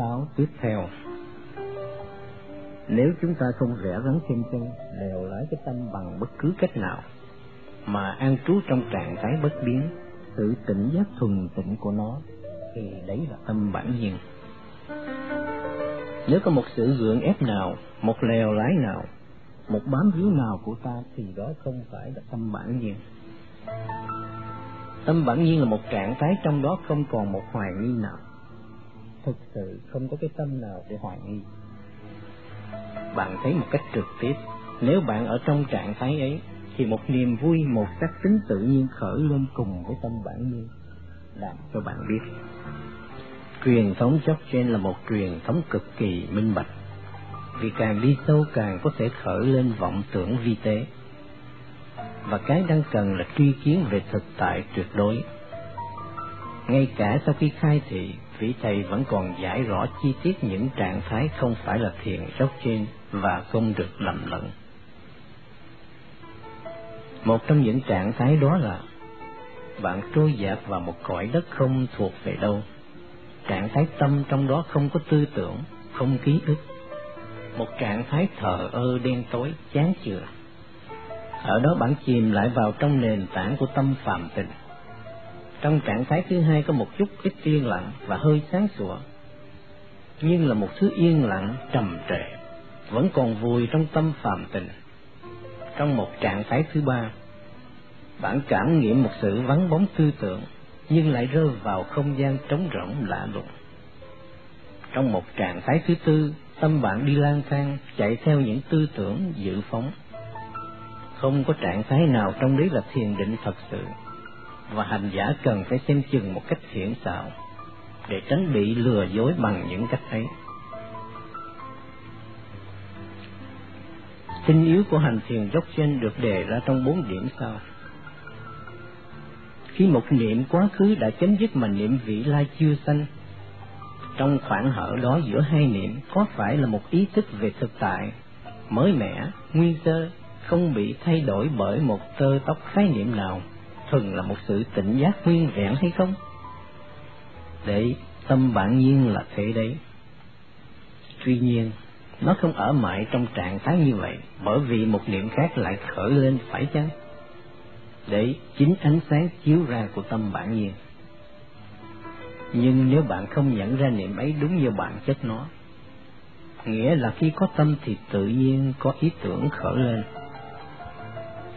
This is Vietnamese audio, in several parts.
Băng tiếp theo Nếu chúng ta không rẽ rắn thêm chân, đều lái cái tâm bằng bất cứ cách nào, mà an trú trong trạng thái bất biến, sự tỉnh giác thuần tịnh của nó, thì đấy là tâm bản nhiên. Nếu có một sự gượng ép nào, một lèo lái nào, một bám víu nào của ta thì đó không phải là tâm bản nhiên. Tâm bản nhiên là một trạng thái trong đó không còn một hoài nghi nào. Thực sự không có cái tâm nào để hoài nghi. Bạn thấy một cách trực tiếp, nếu bạn ở trong trạng thái ấy, thì một niềm vui, một cách tính tự nhiên khởi lên cùng với tâm bản nhiên, làm cho bạn biết. Truyền thống blockchain là một truyền thống cực kỳ minh bạch, vì càng đi sâu càng có thể khởi lên vọng tưởng vi tế và cái đang cần là tri kiến về thực tại tuyệt đối. Ngay cả sau khi khai thị, vị thầy vẫn còn giải rõ chi tiết những trạng thái không phải là thiền dốc trên và không được lầm lẫn. Một trong những trạng thái đó là bạn trôi dạt vào một cõi đất không thuộc về đâu. Trạng thái tâm trong đó không có tư tưởng, không ký ức. Một trạng thái thờ ơ đen tối, chán chường ở đó bạn chìm lại vào trong nền tảng của tâm phạm tình. Trong trạng thái thứ hai có một chút ít yên lặng và hơi sáng sủa, nhưng là một thứ yên lặng trầm trệ, vẫn còn vùi trong tâm phạm tình. Trong một trạng thái thứ ba, bạn cảm nghiệm một sự vắng bóng tư tưởng, nhưng lại rơi vào không gian trống rỗng lạ lùng. Trong một trạng thái thứ tư, tâm bạn đi lang thang, chạy theo những tư tưởng dự phóng, không có trạng thái nào trong đấy là thiền định thật sự, và hành giả cần phải xem chừng một cách thiện xảo, để tránh bị lừa dối bằng những cách ấy. Tinh yếu của hành thiền dốc trên được đề ra trong bốn điểm sau. Khi một niệm quá khứ đã chấm dứt mà niệm vị lai chưa sanh, trong khoảng hở đó giữa hai niệm có phải là một ý thức về thực tại, mới mẻ, nguyên sơ, không bị thay đổi bởi một tơ tóc khái niệm nào, thuần là một sự tỉnh giác nguyên vẹn hay không? Để tâm bản nhiên là thế đấy. Tuy nhiên, nó không ở mãi trong trạng thái như vậy, bởi vì một niệm khác lại khởi lên phải chăng? Để chính ánh sáng chiếu ra của tâm bản nhiên. Nhưng nếu bạn không nhận ra niệm ấy đúng như bản chất nó, nghĩa là khi có tâm thì tự nhiên có ý tưởng khởi lên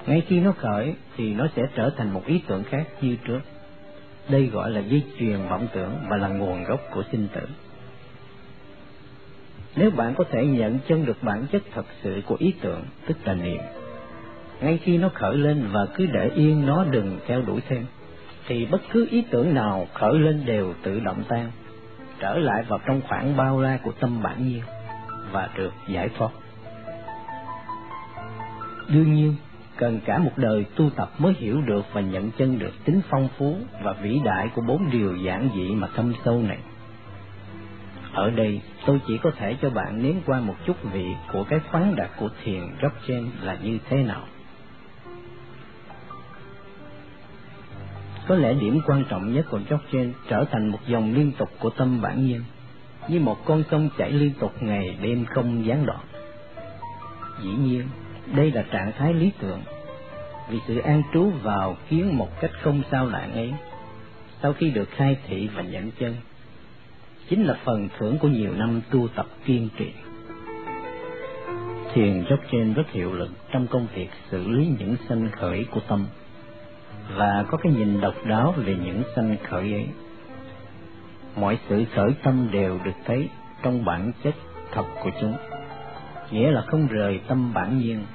ngay khi nó khởi thì nó sẽ trở thành một ý tưởng khác như trước. Đây gọi là dây chuyền vọng tưởng và là nguồn gốc của sinh tử. Nếu bạn có thể nhận chân được bản chất thật sự của ý tưởng, tức là niệm, ngay khi nó khởi lên và cứ để yên nó đừng theo đuổi thêm, thì bất cứ ý tưởng nào khởi lên đều tự động tan, trở lại vào trong khoảng bao la của tâm bản nhiên và được giải thoát. Đương nhiên, cần cả một đời tu tập mới hiểu được và nhận chân được tính phong phú và vĩ đại của bốn điều giản dị mà thâm sâu này. Ở đây, tôi chỉ có thể cho bạn nếm qua một chút vị của cái khoáng đạt của thiền Dzogchen là như thế nào. Có lẽ điểm quan trọng nhất của Dzogchen trở thành một dòng liên tục của tâm bản nhiên, như một con sông chảy liên tục ngày đêm không gián đoạn. Dĩ nhiên, đây là trạng thái lý tưởng, vì sự an trú vào kiến một cách không sao lãng ấy, sau khi được khai thị và nhận chân, chính là phần thưởng của nhiều năm tu tập kiên trì. Thiền dốc trên rất hiệu lực trong công việc xử lý những sanh khởi của tâm, và có cái nhìn độc đáo về những sanh khởi ấy. Mọi sự khởi tâm đều được thấy trong bản chất thật của chúng. Nghĩa là không rời tâm bản nhiên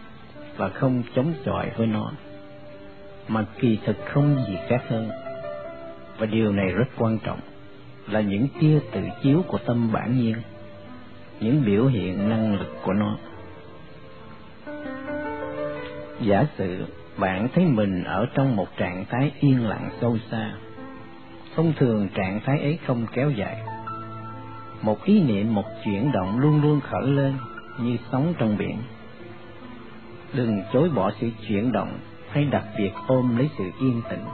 và không chống chọi với nó, mà kỳ thực không gì khác hơn. Và điều này rất quan trọng, là những tia tự chiếu của tâm bản nhiên, những biểu hiện năng lực của nó. Giả sử bạn thấy mình ở trong một trạng thái yên lặng sâu xa, thông thường trạng thái ấy không kéo dài. Một ý niệm, một chuyển động luôn luôn khởi lên như sóng trong biển. Đừng chối bỏ sự chuyển động hay đặc biệt ôm lấy sự yên tĩnh,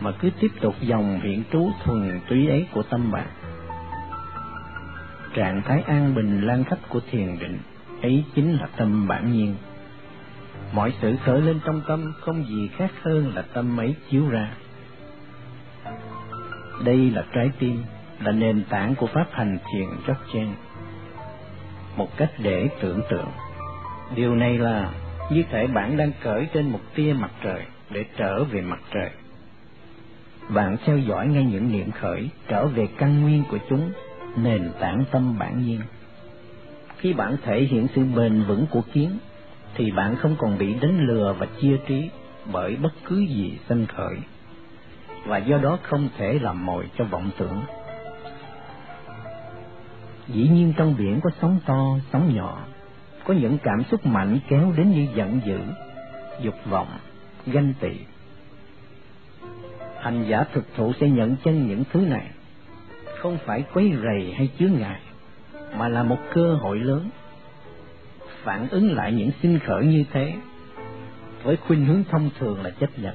mà cứ tiếp tục dòng hiện trú thuần túy ấy của tâm bạn, trạng thái an bình lan khắp của thiền định, ấy chính là tâm bản nhiên. Mọi sự khởi lên trong tâm không gì khác hơn là tâm ấy chiếu ra. Đây là trái tim, là nền tảng của pháp hành thiền Dzogchen. Một cách để tưởng tượng, điều này là như thể bạn đang cởi trên một tia mặt trời để trở về mặt trời. Bạn theo dõi ngay những niệm khởi trở về căn nguyên của chúng, nền tảng tâm bản nhiên. Khi bạn thể hiện sự bền vững của kiến, thì bạn không còn bị đánh lừa và chia trí bởi bất cứ gì sinh khởi, và do đó không thể làm mồi cho vọng tưởng. Dĩ nhiên trong biển có sóng to, sóng nhỏ, có những cảm xúc mạnh kéo đến như giận dữ, dục vọng, ganh tị. Hành giả thực thụ sẽ nhận chân những thứ này, không phải quấy rầy hay chứa ngại, mà là một cơ hội lớn. Phản ứng lại những sinh khởi như thế, với khuynh hướng thông thường là chấp nhận,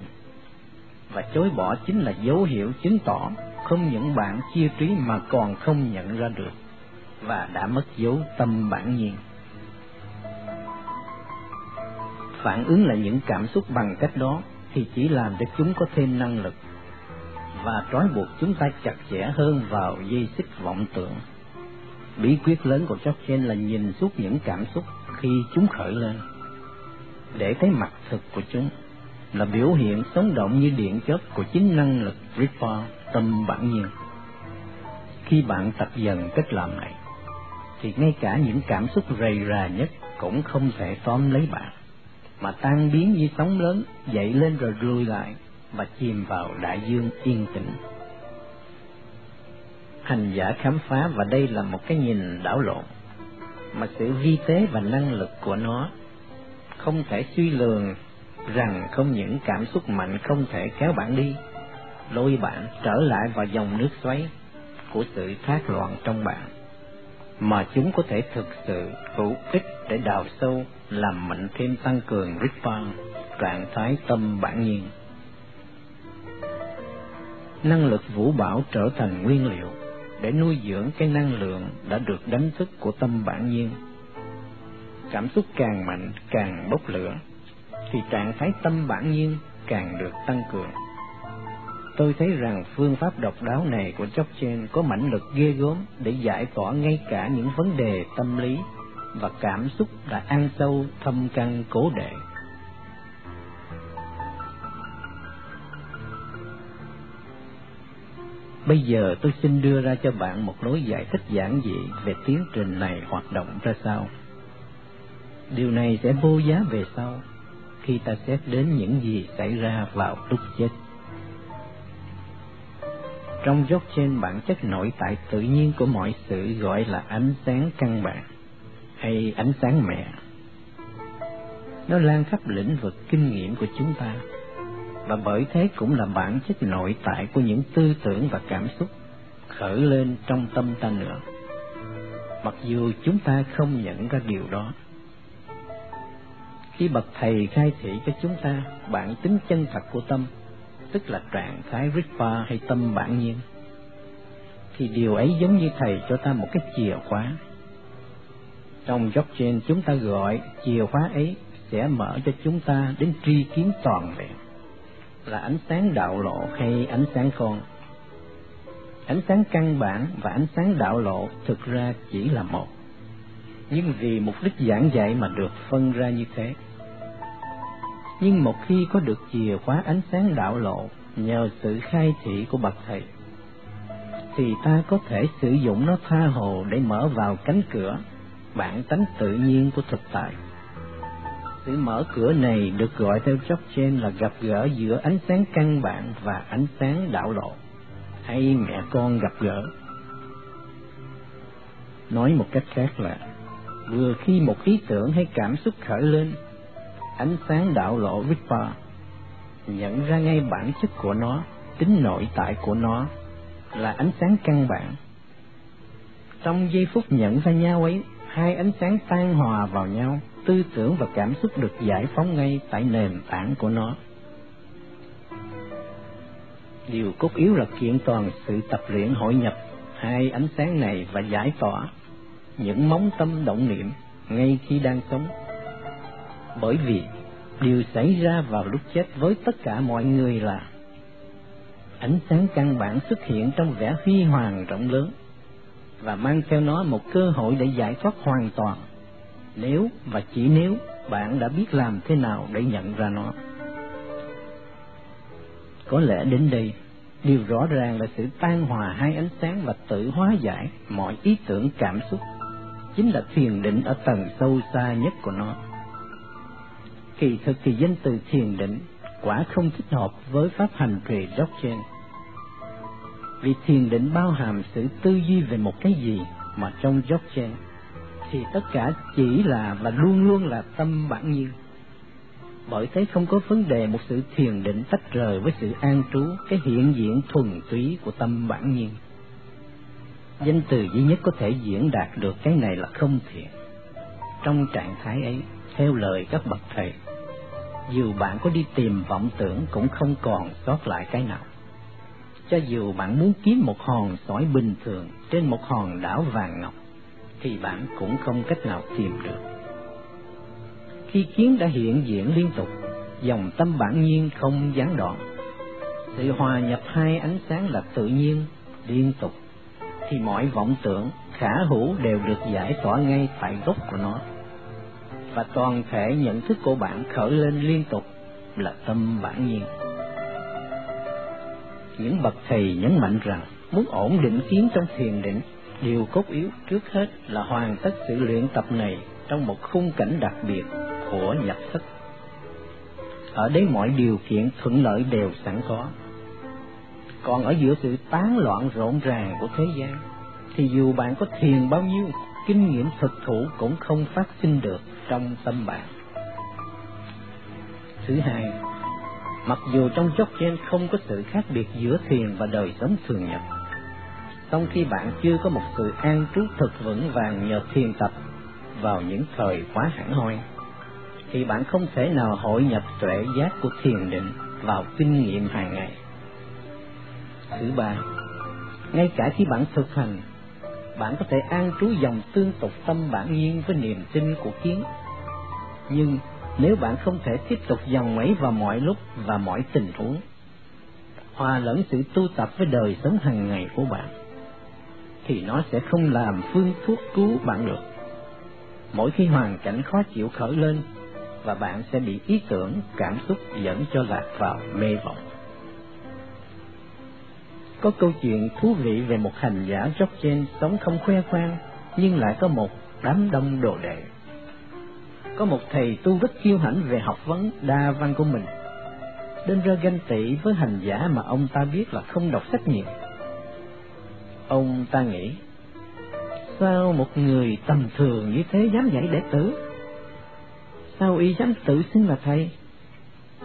và chối bỏ chính là dấu hiệu chứng tỏ không những bạn chia trí mà còn không nhận ra được và đã mất dấu tâm bản nhiên. Phản ứng lại những cảm xúc bằng cách đó thì chỉ làm cho chúng có thêm năng lực và trói buộc chúng ta chặt chẽ hơn vào dây xích vọng tưởng. Bí quyết lớn của Jochen là nhìn suốt những cảm xúc khi chúng khởi lên, để thấy mặt thực của chúng là biểu hiện sống động như điện chớp của chính năng lực Ripple tâm bản nhiên. Khi bạn tập dần cách làm này, thì ngay cả những cảm xúc rầy rà nhất cũng không thể tóm lấy bạn, mà tan biến như sóng lớn dậy lên rồi lùi lại và chìm vào đại dương yên tĩnh. Hành giả khám phá và đây là một cái nhìn đảo lộn, mà sự vi tế và năng lực của nó không thể suy lường rằng không những cảm xúc mạnh không thể kéo bạn đi, lôi bạn trở lại vào dòng nước xoáy của sự thác loạn trong bạn mà chúng có thể thực sự hữu ích để đào sâu, làm mạnh thêm tăng cường Ripa, trạng thái tâm bản nhiên. Năng lực vũ bảo trở thành nguyên liệu để nuôi dưỡng cái năng lượng đã được đánh thức của tâm bản nhiên. Cảm xúc càng mạnh, càng bốc lửa, thì trạng thái tâm bản nhiên càng được tăng cường. Tôi thấy rằng phương pháp độc đáo này của Jochen có mãnh lực ghê gớm để giải tỏa ngay cả những vấn đề tâm lý và cảm xúc đã ăn sâu thâm căn cố đệ. Bây giờ tôi xin đưa ra cho bạn một lối giải thích giản dị về tiến trình này hoạt động ra sao. Điều này sẽ vô giá về sau khi ta xét đến những gì xảy ra vào lúc chết. Trong dốc trên bản chất nội tại tự nhiên của mọi sự gọi là ánh sáng căn bản hay ánh sáng mẹ. Nó lan khắp lĩnh vực kinh nghiệm của chúng ta và bởi thế cũng là bản chất nội tại của những tư tưởng và cảm xúc khởi lên trong tâm ta nữa. Mặc dù chúng ta không nhận ra điều đó. Khi bậc thầy khai thị cho chúng ta bản tính chân thật của tâm, tức là trạng thái Rigpa hay tâm bản nhiên, thì điều ấy giống như thầy cho ta một cái chìa khóa. Trong blockchain chúng ta gọi chìa khóa ấy sẽ mở cho chúng ta đến tri kiến toàn vẹn, là ánh sáng đạo lộ hay ánh sáng con. Ánh sáng căn bản và ánh sáng đạo lộ thực ra chỉ là một, nhưng vì mục đích giảng dạy mà được phân ra như thế nhưng một khi có được chìa khóa ánh sáng đạo lộ nhờ sự khai thị của bậc thầy, thì ta có thể sử dụng nó tha hồ để mở vào cánh cửa, bản tánh tự nhiên của thực tại. Sự mở cửa này được gọi theo trên là gặp gỡ giữa ánh sáng căn bản và ánh sáng đạo lộ. Hay mẹ con gặp gỡ. Nói một cách khác là, vừa khi một ý tưởng hay cảm xúc khởi lên ánh sáng đạo lộ Vipa nhận ra ngay bản chất của nó, tính nội tại của nó là ánh sáng căn bản. Trong giây phút nhận ra nhau ấy, hai ánh sáng tan hòa vào nhau, tư tưởng và cảm xúc được giải phóng ngay tại nền tảng của nó. Điều cốt yếu là kiện toàn sự tập luyện hội nhập hai ánh sáng này và giải tỏa những móng tâm động niệm ngay khi đang sống. Bởi vì điều xảy ra vào lúc chết với tất cả mọi người là ánh sáng căn bản xuất hiện trong vẻ huy hoàng rộng lớn và mang theo nó một cơ hội để giải thoát hoàn toàn. Nếu và chỉ nếu bạn đã biết làm thế nào để nhận ra nó. Có lẽ đến đây, điều rõ ràng là sự tan hòa hai ánh sáng và tự hóa giải mọi ý tưởng cảm xúc chính là thiền định ở tầng sâu xa nhất của nó kỳ thực thì danh từ thiền định quả không thích hợp với pháp hành trì Dzogchen. Vì thiền định bao hàm sự tư duy về một cái gì mà trong Dzogchen thì tất cả chỉ là và luôn luôn là tâm bản nhiên. Bởi thế không có vấn đề một sự thiền định tách rời với sự an trú, cái hiện diện thuần túy của tâm bản nhiên. Danh từ duy nhất có thể diễn đạt được cái này là không thiện. Trong trạng thái ấy, theo lời các bậc thầy, dù bạn có đi tìm vọng tưởng cũng không còn sót lại cái nào. Cho dù bạn muốn kiếm một hòn sỏi bình thường trên một hòn đảo vàng ngọc, thì bạn cũng không cách nào tìm được. Khi kiến đã hiện diện liên tục, dòng tâm bản nhiên không gián đoạn. Sự hòa nhập hai ánh sáng là tự nhiên, liên tục, thì mọi vọng tưởng, khả hữu đều được giải tỏa ngay tại gốc của nó và toàn thể nhận thức của bạn khởi lên liên tục là tâm bản nhiên. Những bậc thầy nhấn mạnh rằng muốn ổn định kiến trong thiền định, điều cốt yếu trước hết là hoàn tất sự luyện tập này trong một khung cảnh đặc biệt của nhập thức. Ở đây mọi điều kiện thuận lợi đều sẵn có. Còn ở giữa sự tán loạn rộn ràng của thế gian, thì dù bạn có thiền bao nhiêu, kinh nghiệm thực thụ cũng không phát sinh được trong tâm bạn. Thứ hai, mặc dù trong chốc trên không có sự khác biệt giữa thiền và đời sống thường nhật, song khi bạn chưa có một sự an trú thực vững vàng nhờ thiền tập vào những thời quá hẳn hoi, thì bạn không thể nào hội nhập tuệ giác của thiền định vào kinh nghiệm hàng ngày. Thứ ba, ngay cả khi bạn thực hành bạn có thể an trú dòng tương tục tâm bản nhiên với niềm tin của kiến. Nhưng nếu bạn không thể tiếp tục dòng ấy vào mọi lúc và mọi tình huống, hòa lẫn sự tu tập với đời sống hàng ngày của bạn, thì nó sẽ không làm phương thuốc cứu bạn được. Mỗi khi hoàn cảnh khó chịu khởi lên, và bạn sẽ bị ý tưởng, cảm xúc dẫn cho lạc vào mê vọng có câu chuyện thú vị về một hành giả trên sống không khoe khoang nhưng lại có một đám đông đồ đệ. Có một thầy tu rất kiêu hãnh về học vấn đa văn của mình, đến ra ganh tị với hành giả mà ông ta biết là không đọc sách nhiều. Ông ta nghĩ, sao một người tầm thường như thế dám dạy đệ tử? Sao y dám tự xưng là thầy?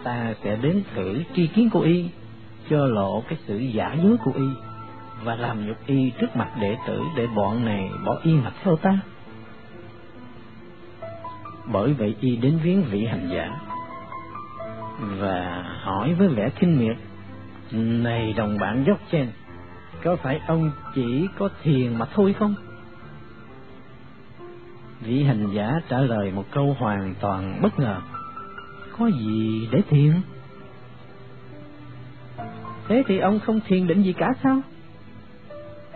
Ta sẽ đến thử tri kiến của y cho lộ cái sự giả dối của y và làm nhục y trước mặt đệ tử để bọn này bỏ y mặt theo ta. Bởi vậy y đến viếng vị hành giả và hỏi với vẻ kinh miệt: "Này đồng bạn dốc chen có phải ông chỉ có thiền mà thôi không?" Vị hành giả trả lời một câu hoàn toàn bất ngờ: "Có gì để thiền?" Thế thì ông không thiền định gì cả sao?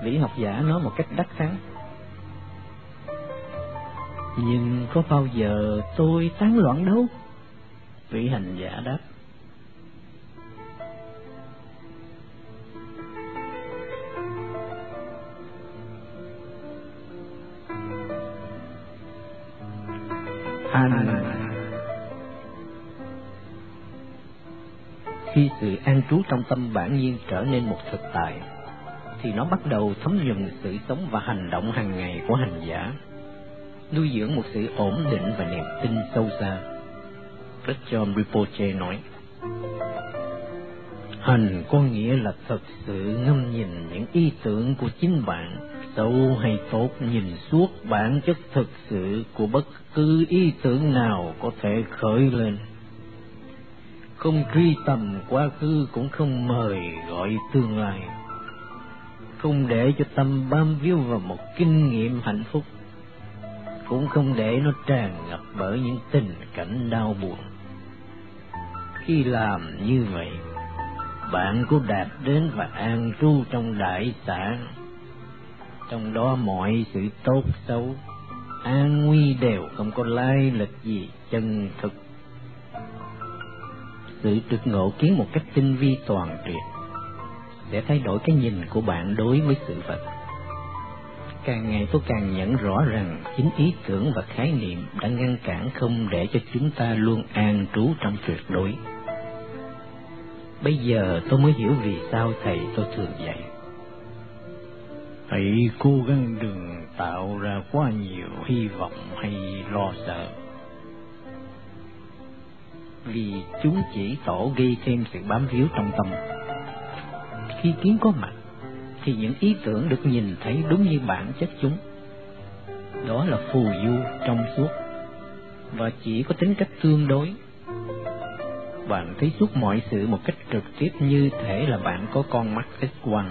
Vị học giả nói một cách đắc thắng. Nhưng có bao giờ tôi tán loạn đâu? Vị hành giả đáp. Anh Khi sự an trú trong tâm bản nhiên trở nên một thực tại, thì nó bắt đầu thấm nhuần sự sống và hành động hàng ngày của hành giả, nuôi dưỡng một sự ổn định và niềm tin sâu xa. Richard John Rinpoche nói, Hành có nghĩa là thật sự ngâm nhìn những ý tưởng của chính bạn, xấu hay tốt nhìn suốt bản chất thực sự của bất cứ ý tưởng nào có thể khởi lên không truy tầm quá khứ cũng không mời gọi tương lai không để cho tâm bám víu vào một kinh nghiệm hạnh phúc cũng không để nó tràn ngập bởi những tình cảnh đau buồn. Khi làm như vậy, bạn có đạt đến và an trú trong đại xã, trong đó mọi sự tốt xấu, an nguy đều không có lai lịch gì chân thực. Sự trực ngộ kiến một cách tinh vi toàn triệt sẽ thay đổi cái nhìn của bạn đối với sự vật càng ngày tôi càng nhận rõ rằng chính ý tưởng và khái niệm đã ngăn cản không để cho chúng ta luôn an trú trong tuyệt đối. Bây giờ tôi mới hiểu vì sao thầy tôi thường dạy. Hãy cố gắng đừng tạo ra quá nhiều hy vọng hay lo sợ. Vì chúng chỉ tổ gây thêm sự bám víu trong tâm. Khi kiến có mặt, thì những ý tưởng được nhìn thấy đúng như bản chất chúng. Đó là phù du trong suốt và chỉ có tính cách tương đối. Bạn thấy suốt mọi sự một cách trực tiếp như thể là bạn có con mắt X-quang.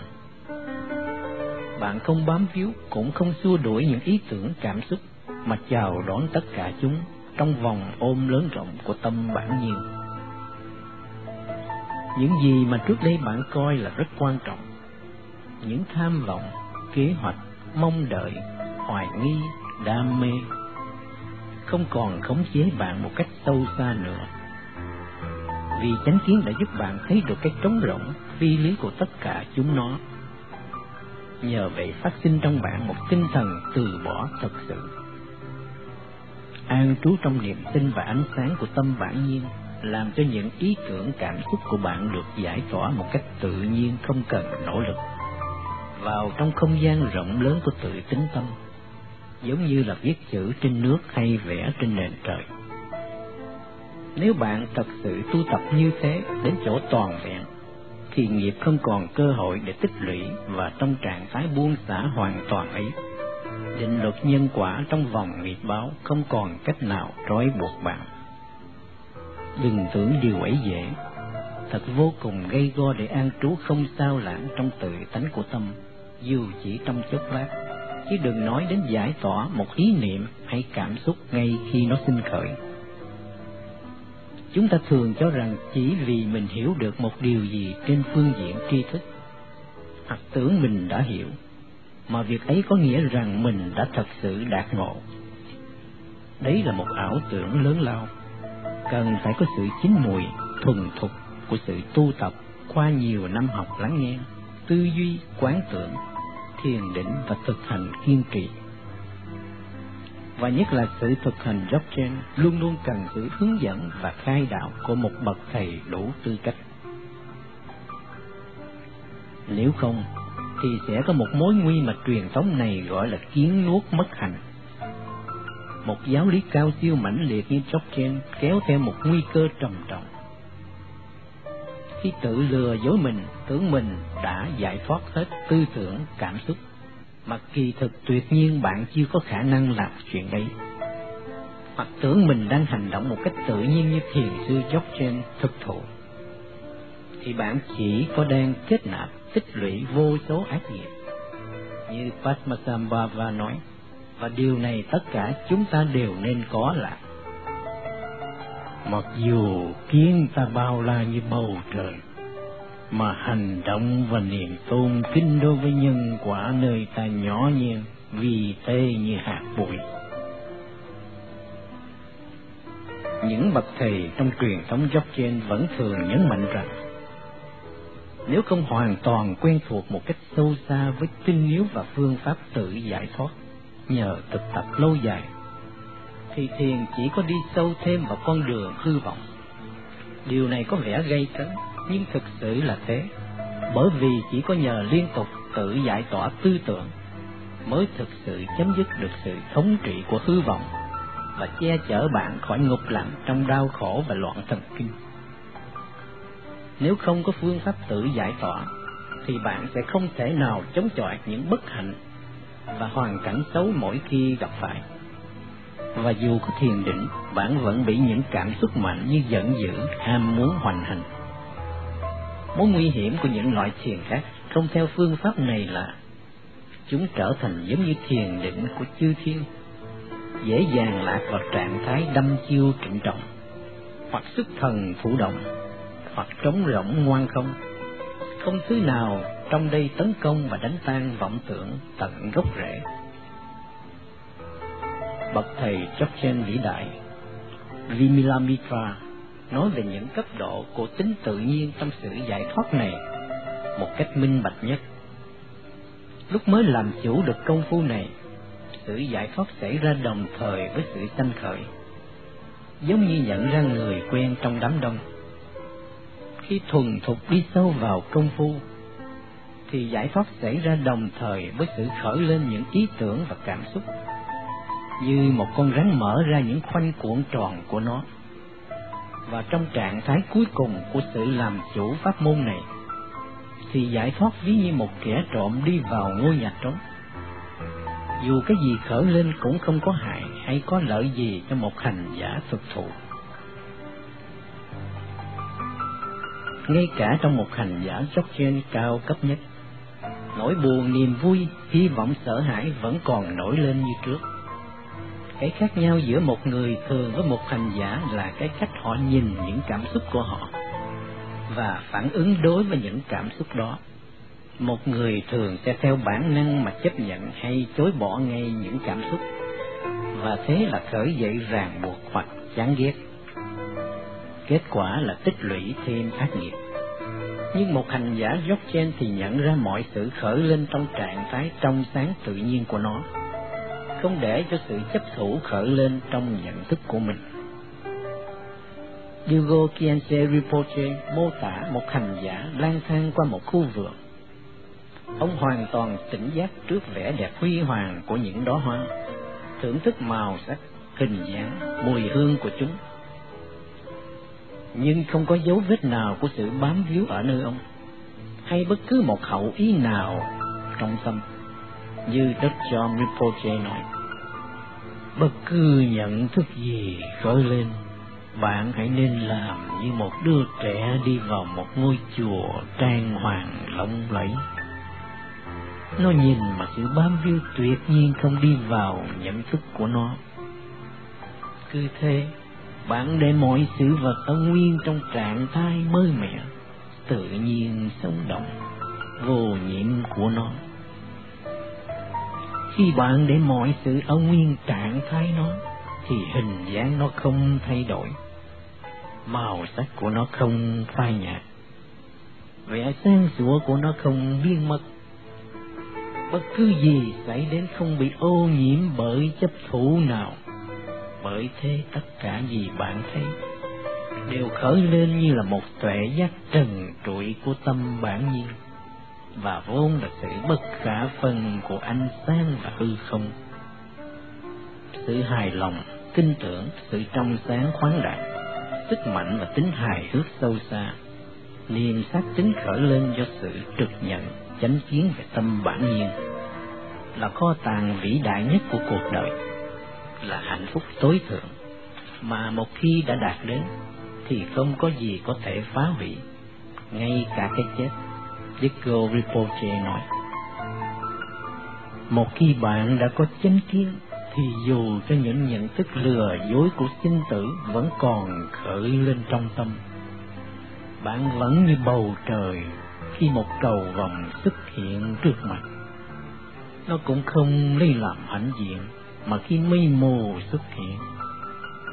Bạn không bám víu, cũng không xua đuổi những ý tưởng cảm xúc mà chào đón tất cả chúng trong vòng ôm lớn rộng của tâm bản nhiên. Những gì mà trước đây bạn coi là rất quan trọng những tham vọng, kế hoạch, mong đợi, hoài nghi, đam mê không còn khống chế bạn một cách sâu xa nữa. Vì chánh kiến đã giúp bạn thấy được cái trống rỗng, phi lý của tất cả chúng nó. Nhờ vậy phát sinh trong bạn một tinh thần từ bỏ thật sự. An trú trong niềm tin và ánh sáng của tâm bản nhiên làm cho những ý tưởng cảm xúc của bạn được giải tỏa một cách tự nhiên không cần nỗ lực vào trong không gian rộng lớn của tự tính tâm, giống như là viết chữ trên nước hay vẽ trên nền trời. Nếu bạn thật sự tu tập như thế đến chỗ toàn vẹn, thì nghiệp không còn cơ hội để tích lũy và trong trạng thái buông xả hoàn toàn ấy. Định luật nhân quả trong vòng nghiệp báo không còn cách nào trói buộc bạn. Đừng tưởng điều ấy dễ, thật vô cùng gây go để an trú không sao lãng trong tự tánh của tâm dù chỉ trong chốc lát, chứ đừng nói đến giải tỏa một ý niệm hay cảm xúc ngay khi nó sinh khởi. Chúng ta thường cho rằng chỉ vì mình hiểu được một điều gì trên phương diện tri thức, hoặc tưởng mình đã hiểu, mà việc ấy có nghĩa rằng mình đã thật sự đạt ngộ. Đấy là một ảo tưởng lớn lao, cần phải có sự chín mùi, thuần thục của sự tu tập qua nhiều năm học lắng nghe tư duy, quán tưởng, thiền định và thực hành kiên trì. Và nhất là sự thực hành trên luôn luôn cần sự hướng dẫn và khai đạo của một bậc thầy đủ tư cách. Nếu không, thì sẽ có một mối nguy mà truyền thống này gọi là kiến nuốt mất hành. Một giáo lý cao siêu mãnh liệt như trên kéo theo một nguy cơ trầm trọng khi tự lừa dối mình, tưởng mình đã giải thoát hết tư tưởng, cảm xúc. Mà kỳ thực tuyệt nhiên bạn chưa có khả năng làm chuyện đấy hoặc tưởng mình đang hành động một cách tự nhiên như thiền sư dốc trên thực thụ, thì bạn chỉ có đang kết nạp tích lũy vô số ác nghiệp. Như Padmasambhava nói, và điều này tất cả chúng ta đều nên có là Mặc dù kiến ta bao la như bầu trời, mà hành động và niềm tôn kính đối với nhân quả nơi ta nhỏ nhen, vì tê như hạt bụi. Những bậc thầy trong truyền thống dốc trên vẫn thường nhấn mạnh rằng, nếu không hoàn toàn quen thuộc một cách sâu xa với tinh yếu và phương pháp tự giải thoát, nhờ thực tập lâu dài thì thiền chỉ có đi sâu thêm vào con đường hư vọng. Điều này có vẻ gây cấn, nhưng thực sự là thế, bởi vì chỉ có nhờ liên tục tự giải tỏa tư tưởng mới thực sự chấm dứt được sự thống trị của hư vọng và che chở bạn khỏi ngục lặng trong đau khổ và loạn thần kinh. Nếu không có phương pháp tự giải tỏa, thì bạn sẽ không thể nào chống chọi những bất hạnh và hoàn cảnh xấu mỗi khi gặp phải và dù có thiền định, bạn vẫn bị những cảm xúc mạnh như giận dữ, ham muốn hoành hành. Mối nguy hiểm của những loại thiền khác không theo phương pháp này là chúng trở thành giống như thiền định của chư thiên, dễ dàng lạc vào trạng thái đâm chiêu trịnh trọng, hoặc sức thần thủ động, hoặc trống rỗng ngoan không. Không thứ nào trong đây tấn công và đánh tan vọng tưởng tận gốc rễ. Bậc thầy Chokchen vĩ đại Vimalamitra nói về những cấp độ của tính tự nhiên trong sự giải thoát này một cách minh bạch nhất. Lúc mới làm chủ được công phu này, sự giải thoát xảy ra đồng thời với sự sanh khởi, giống như nhận ra người quen trong đám đông. Khi thuần thục đi sâu vào công phu, thì giải thoát xảy ra đồng thời với sự khởi lên những ý tưởng và cảm xúc, như một con rắn mở ra những khoanh cuộn tròn của nó. Và trong trạng thái cuối cùng của sự làm chủ pháp môn này, thì giải thoát ví như một kẻ trộm đi vào ngôi nhà trống. Dù cái gì khởi lên cũng không có hại hay có lợi gì cho một hành giả thực thụ. Ngay cả trong một hành giả Dzogchen cao cấp nhất, nỗi buồn, niềm vui, hy vọng sợ hãi vẫn còn nổi lên như trước. Cái khác nhau giữa một người thường với một hành giả là cái cách họ nhìn những cảm xúc của họ và phản ứng đối với những cảm xúc đó. Một người thường sẽ theo bản năng mà chấp nhận hay chối bỏ ngay những cảm xúc, và thế là khởi dậy ràng buộc hoặc chán ghét. Kết quả là tích lũy thêm ác nghiệp. Nhưng một hành giả Dzogchen thì nhận ra mọi sự khởi lên trong trạng thái trong sáng tự nhiên của nó, không để cho sự chấp thủ khởi lên trong nhận thức của mình. Yugo Kiense Rinpoche mô tả một hành giả lang thang qua một khu vườn. Ông hoàn toàn tỉnh giác trước vẻ đẹp huy hoàng của những đóa hoa, thưởng thức màu sắc, hình dáng, mùi hương của chúng. Nhưng không có dấu vết nào của sự bám víu ở nơi ông, hay bất cứ một hậu ý nào trong tâm, như Đức John Rinpoche nói. Bất cứ nhận thức gì khởi lên bạn hãy nên làm như một đứa trẻ đi vào một ngôi chùa trang hoàng lộng lẫy. Nó nhìn mà sự bám víu tuyệt nhiên không đi vào nhận thức của nó. Cứ thế, bạn để mọi sự vật ở nguyên trong trạng thái mới mẻ, tự nhiên sống động, vô nhiễm của nó. Khi bạn để mọi sự ở nguyên trạng thái nó, thì hình dáng nó không thay đổi. Màu sắc của nó không phai nhạt. Vẻ sáng sủa của nó không biến mất. Bất cứ gì xảy đến không bị ô nhiễm bởi chấp thủ nào bởi thế tất cả gì bạn thấy đều khởi lên như là một tuệ giác trần trụi của tâm bản nhiên và vốn là sự bất khả phân của ánh sáng và hư không. Sự hài lòng, tin tưởng, sự trong sáng khoáng đạt, sức mạnh và tính hài hước sâu xa, liền sát tính khởi lên do sự trực nhận, chánh kiến về tâm bản nhiên, là kho tàng vĩ đại nhất của cuộc đời, là hạnh phúc tối thượng. Mà một khi đã đạt đến, thì không có gì có thể phá hủy, ngay cả cái chết. Diego Rinpoche nói, một khi bạn đã có chánh kiến, thì dù cho những nhận thức lừa dối của sinh tử vẫn còn khởi lên trong tâm, bạn vẫn như bầu trời khi một cầu vòng xuất hiện trước mặt. Nó cũng không lấy làm hãnh diện, mà khi mây mù xuất hiện,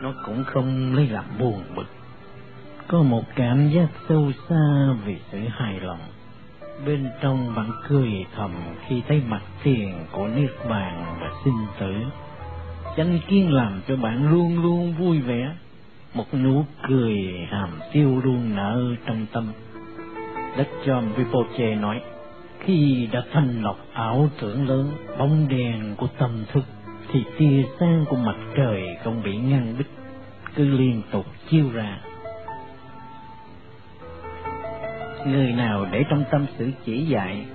nó cũng không lấy làm buồn bực. Có một cảm giác sâu xa vì sự hài lòng bên trong bạn cười thầm khi thấy mặt tiền của niết bàn và sinh tử. Chánh kiến làm cho bạn luôn luôn vui vẻ. Một nụ cười hàm tiêu luôn nở trong tâm. Đất John Rinpoche nói, khi đã thanh lọc ảo tưởng lớn, bóng đèn của tâm thức thì tia sáng của mặt trời không bị ngăn bích cứ liên tục chiếu ra người nào để trong tâm sự chỉ dạy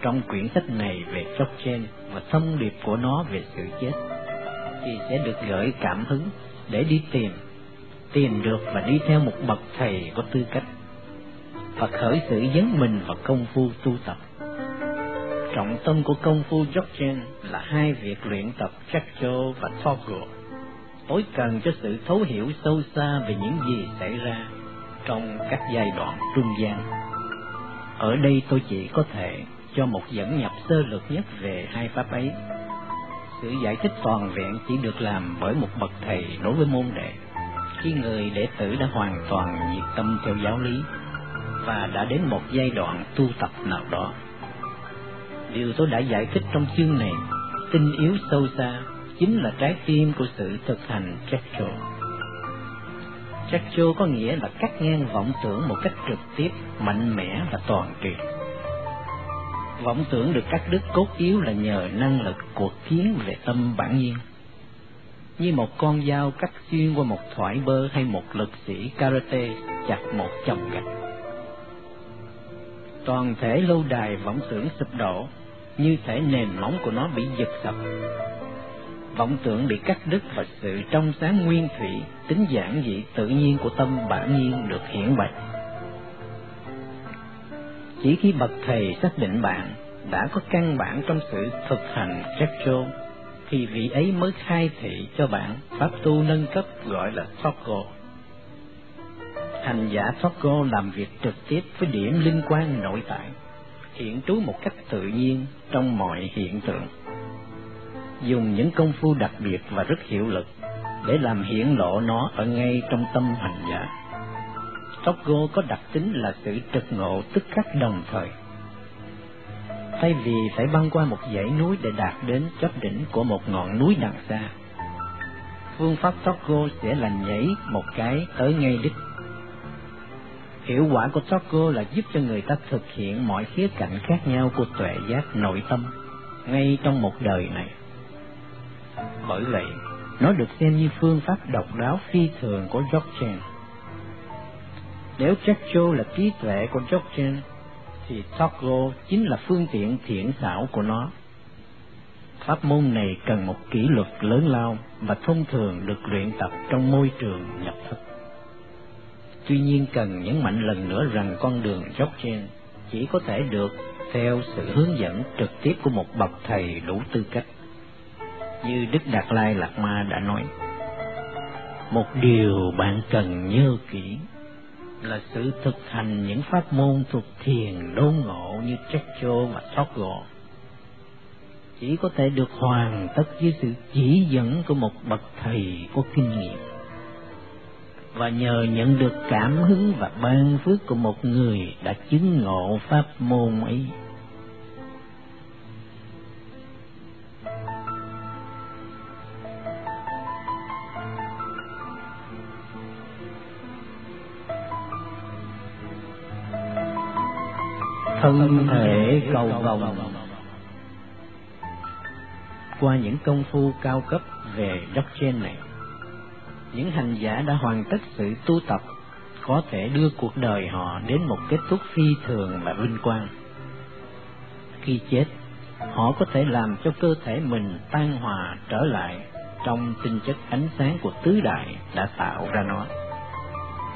trong quyển sách này về Dzogchen và thông điệp của nó về sự chết thì sẽ được gợi cảm hứng để đi tìm, tìm được và đi theo một bậc thầy có tư cách, và khởi sự dấn mình vào công phu tu tập. trọng tâm của công phu Dzogchen là hai việc luyện tập Jakcho và Toggle, tối cần cho sự thấu hiểu sâu xa về những gì xảy ra trong các giai đoạn trung gian. Ở đây tôi chỉ có thể cho một dẫn nhập sơ lược nhất về hai pháp ấy. Sự giải thích toàn vẹn chỉ được làm bởi một bậc thầy đối với môn đệ, khi người đệ tử đã hoàn toàn nhiệt tâm theo giáo lý và đã đến một giai đoạn tu tập nào đó. Điều tôi đã giải thích trong chương này, tinh yếu sâu xa, chính là trái tim của sự thực hành Chắc Checho có nghĩa là cắt ngang vọng tưởng một cách trực tiếp, mạnh mẽ và toàn triệt. Vọng tưởng được cắt đứt cốt yếu là nhờ năng lực của kiến về tâm bản nhiên. Như một con dao cắt xuyên qua một thoải bơ hay một lực sĩ karate chặt một chồng gạch toàn thể lâu đài vọng tưởng sụp đổ, như thể nền móng của nó bị giật sập. Vọng tưởng bị cắt đứt và sự trong sáng nguyên thủy, tính giản dị tự nhiên của tâm bản nhiên được hiển bạch. Chỉ khi bậc thầy xác định bạn đã có căn bản trong sự thực hành Jetro, thì vị ấy mới khai thị cho bạn pháp tu nâng cấp gọi là Toggle hành giả thoát cô làm việc trực tiếp với điểm liên quan nội tại, hiện trú một cách tự nhiên trong mọi hiện tượng. Dùng những công phu đặc biệt và rất hiệu lực để làm hiển lộ nó ở ngay trong tâm hành giả. Toggo có đặc tính là sự trực ngộ tức khắc đồng thời. Thay vì phải băng qua một dãy núi để đạt đến chóp đỉnh của một ngọn núi đằng xa, phương pháp Toggo sẽ là nhảy một cái tới ngay đích Hiệu quả của Tokyo là giúp cho người ta thực hiện mọi khía cạnh khác nhau của tuệ giác nội tâm ngay trong một đời này. Bởi vậy, nó được xem như phương pháp độc đáo phi thường của Dzogchen. Nếu Jakcho là trí tuệ của Dzogchen, thì Toggle chính là phương tiện thiện xảo của nó. Pháp môn này cần một kỷ luật lớn lao và thông thường được luyện tập trong môi trường nhập thức. Tuy nhiên cần nhấn mạnh lần nữa rằng con đường dốc chỉ có thể được theo sự hướng dẫn trực tiếp của một bậc thầy đủ tư cách. Như Đức Đạt Lai Lạt Ma đã nói, một điều bạn cần nhớ kỹ là sự thực hành những pháp môn thuộc thiền đốn ngộ như Checho và Toggle chỉ có thể được hoàn tất dưới sự chỉ dẫn của một bậc thầy có kinh nghiệm và nhờ nhận được cảm hứng và ban phước của một người đã chứng ngộ pháp môn ấy. Thân thể cầu vòng qua những công phu cao cấp về blockchain này những hành giả đã hoàn tất sự tu tập có thể đưa cuộc đời họ đến một kết thúc phi thường và vinh quang. Khi chết, họ có thể làm cho cơ thể mình tan hòa trở lại trong tinh chất ánh sáng của tứ đại đã tạo ra nó.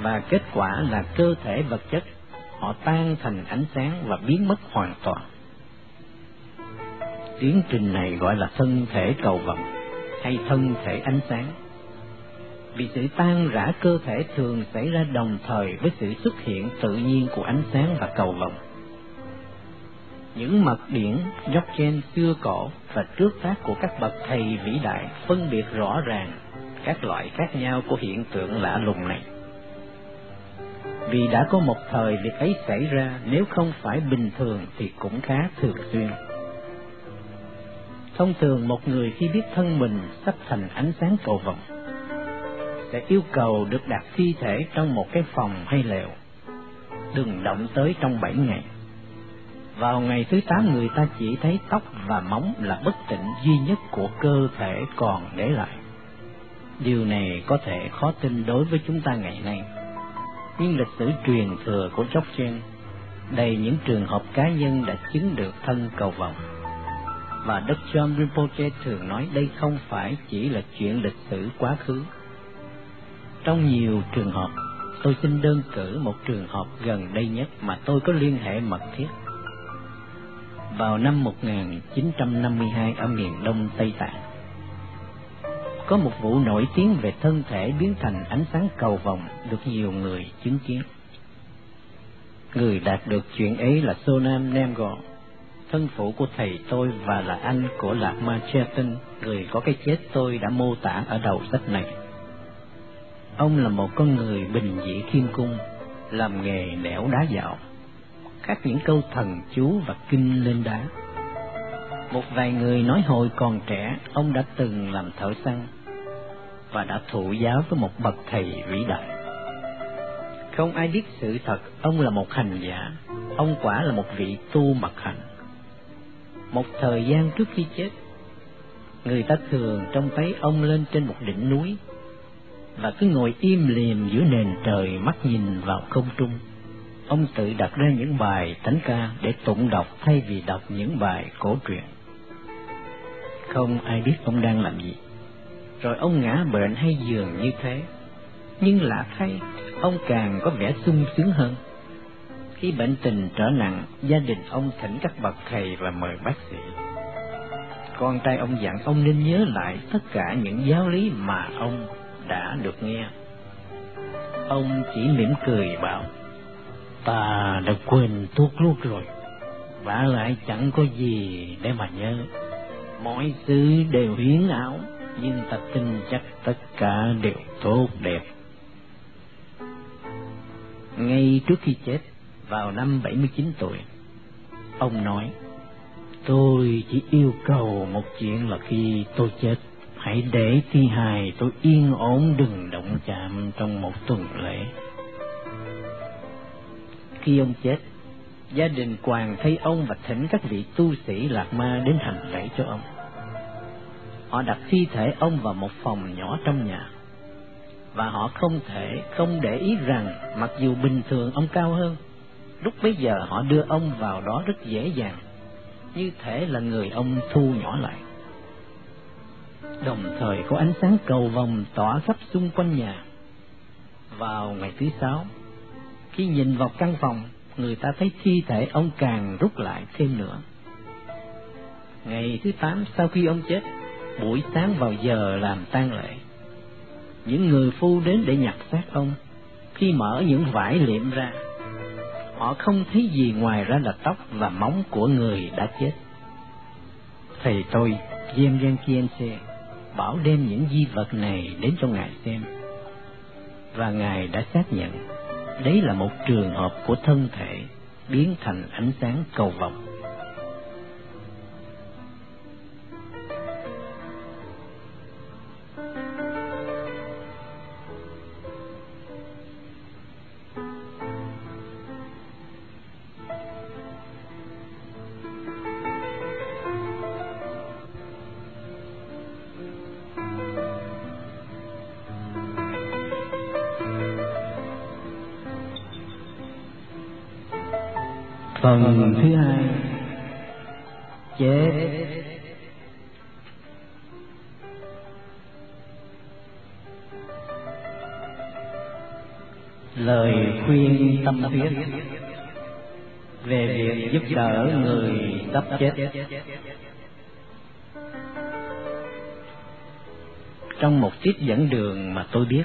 Và kết quả là cơ thể vật chất họ tan thành ánh sáng và biến mất hoàn toàn. Tiến trình này gọi là thân thể cầu vồng hay thân thể ánh sáng vì sự tan rã cơ thể thường xảy ra đồng thời với sự xuất hiện tự nhiên của ánh sáng và cầu vồng. Những mật điển dốc trên xưa cổ và trước tác của các bậc thầy vĩ đại phân biệt rõ ràng các loại khác nhau của hiện tượng lạ lùng này. Vì đã có một thời việc ấy xảy ra nếu không phải bình thường thì cũng khá thường xuyên. Thông thường một người khi biết thân mình sắp thành ánh sáng cầu vồng sẽ yêu cầu được đặt thi thể trong một cái phòng hay lều, đừng động tới trong bảy ngày. Vào ngày thứ tám người ta chỉ thấy tóc và móng là bất tỉnh duy nhất của cơ thể còn để lại. Điều này có thể khó tin đối với chúng ta ngày nay. Nhưng lịch sử truyền thừa của Dzogchen đầy những trường hợp cá nhân đã chứng được thân cầu vòng. Và Đức John Rinpoche thường nói đây không phải chỉ là chuyện lịch sử quá khứ, trong nhiều trường hợp, tôi xin đơn cử một trường hợp gần đây nhất mà tôi có liên hệ mật thiết. vào năm 1952 ở miền đông Tây Tạng. Có một vụ nổi tiếng về thân thể biến thành ánh sáng cầu vòng được nhiều người chứng kiến. Người đạt được chuyện ấy là Sonam Namgol, thân phụ của thầy tôi và là anh của Lạc Ma Chetan, người có cái chết tôi đã mô tả ở đầu sách này. Ông là một con người bình dị khiêm cung, làm nghề nẻo đá dạo, khắc những câu thần chú và kinh lên đá. Một vài người nói hồi còn trẻ, ông đã từng làm thợ săn và đã thụ giáo với một bậc thầy vĩ đại. Không ai biết sự thật, ông là một hành giả, ông quả là một vị tu mật hành. Một thời gian trước khi chết, người ta thường trông thấy ông lên trên một đỉnh núi và cứ ngồi im lìm giữa nền trời mắt nhìn vào không trung. Ông tự đặt ra những bài thánh ca để tụng đọc thay vì đọc những bài cổ truyện. Không ai biết ông đang làm gì. Rồi ông ngã bệnh hay giường như thế. Nhưng lạ thay, ông càng có vẻ sung sướng hơn. Khi bệnh tình trở nặng, gia đình ông thỉnh các bậc thầy và mời bác sĩ. Con trai ông dặn ông nên nhớ lại tất cả những giáo lý mà ông đã được nghe. Ông chỉ mỉm cười bảo, ta đã quên tuốt luôn rồi, và lại chẳng có gì để mà nhớ. Mọi sự đều hiến ảo, nhưng ta tin chắc tất cả đều tốt đẹp. Ngay trước khi chết, vào năm 79 tuổi, ông nói, tôi chỉ yêu cầu một chuyện là khi tôi chết, hãy để thi hài tôi yên ổn đừng động chạm trong một tuần lễ. Khi ông chết, gia đình quàng thấy ông và thỉnh các vị tu sĩ Lạc Ma đến hành lễ cho ông. Họ đặt thi thể ông vào một phòng nhỏ trong nhà, và họ không thể không để ý rằng mặc dù bình thường ông cao hơn, lúc bấy giờ họ đưa ông vào đó rất dễ dàng, như thể là người ông thu nhỏ lại đồng thời có ánh sáng cầu vòng tỏa khắp xung quanh nhà. Vào ngày thứ sáu, khi nhìn vào căn phòng, người ta thấy thi thể ông càng rút lại thêm nữa. Ngày thứ tám sau khi ông chết, buổi sáng vào giờ làm tang lễ, những người phu đến để nhặt xác ông. Khi mở những vải liệm ra, họ không thấy gì ngoài ra là tóc và móng của người đã chết. Thầy tôi, James Kiense, bảo đem những di vật này đến cho Ngài xem. Và Ngài đã xác nhận, đấy là một trường hợp của thân thể biến thành ánh sáng cầu vồng. Phần thứ hai. Chết lời khuyên tâm huyết về việc giúp đỡ người sắp chết. Trong một trích dẫn đường mà tôi biết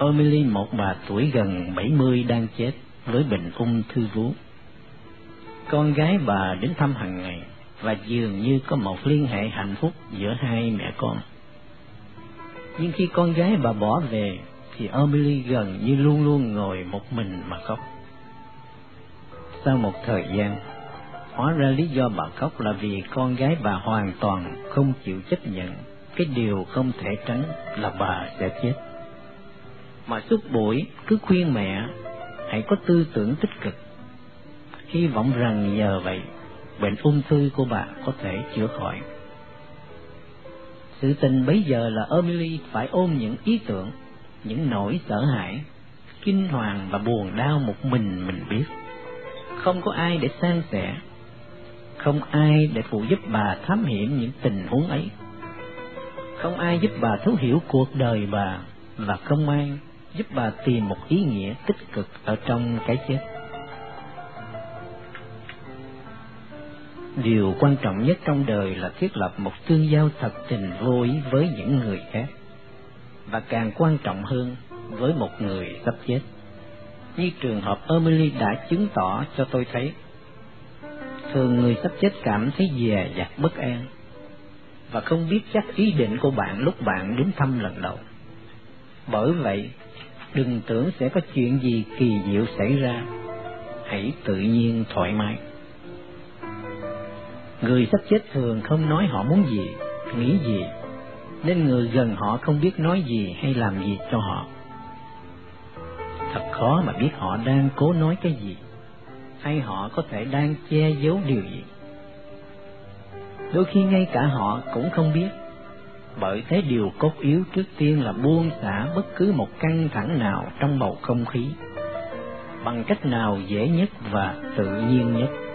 Emily một bà tuổi gần 70 đang chết với bệnh ung thư vú con gái bà đến thăm hàng ngày và dường như có một liên hệ hạnh phúc giữa hai mẹ con. Nhưng khi con gái bà bỏ về thì Emily gần như luôn luôn ngồi một mình mà khóc. Sau một thời gian, hóa ra lý do bà khóc là vì con gái bà hoàn toàn không chịu chấp nhận cái điều không thể tránh là bà sẽ chết. Mà suốt buổi cứ khuyên mẹ hãy có tư tưởng tích cực hy vọng rằng nhờ vậy bệnh ung thư của bà có thể chữa khỏi. Sự tình bấy giờ là Emily phải ôm những ý tưởng, những nỗi sợ hãi, kinh hoàng và buồn đau một mình mình biết. Không có ai để san sẻ, không ai để phụ giúp bà thám hiểm những tình huống ấy. Không ai giúp bà thấu hiểu cuộc đời bà và không ai giúp bà tìm một ý nghĩa tích cực ở trong cái chết. Điều quan trọng nhất trong đời là thiết lập một tương giao thật tình vô ý với những người khác. Và càng quan trọng hơn, với một người sắp chết. Như trường hợp Emily đã chứng tỏ cho tôi thấy, thường người sắp chết cảm thấy dè dặt bất an và không biết chắc ý định của bạn lúc bạn đến thăm lần đầu. Bởi vậy, đừng tưởng sẽ có chuyện gì kỳ diệu xảy ra. Hãy tự nhiên thoải mái người sắp chết thường không nói họ muốn gì, nghĩ gì. Nên người gần họ không biết nói gì hay làm gì cho họ. Thật khó mà biết họ đang cố nói cái gì, hay họ có thể đang che giấu điều gì. Đôi khi ngay cả họ cũng không biết, bởi thế điều cốt yếu trước tiên là buông xả bất cứ một căng thẳng nào trong bầu không khí, bằng cách nào dễ nhất và tự nhiên nhất.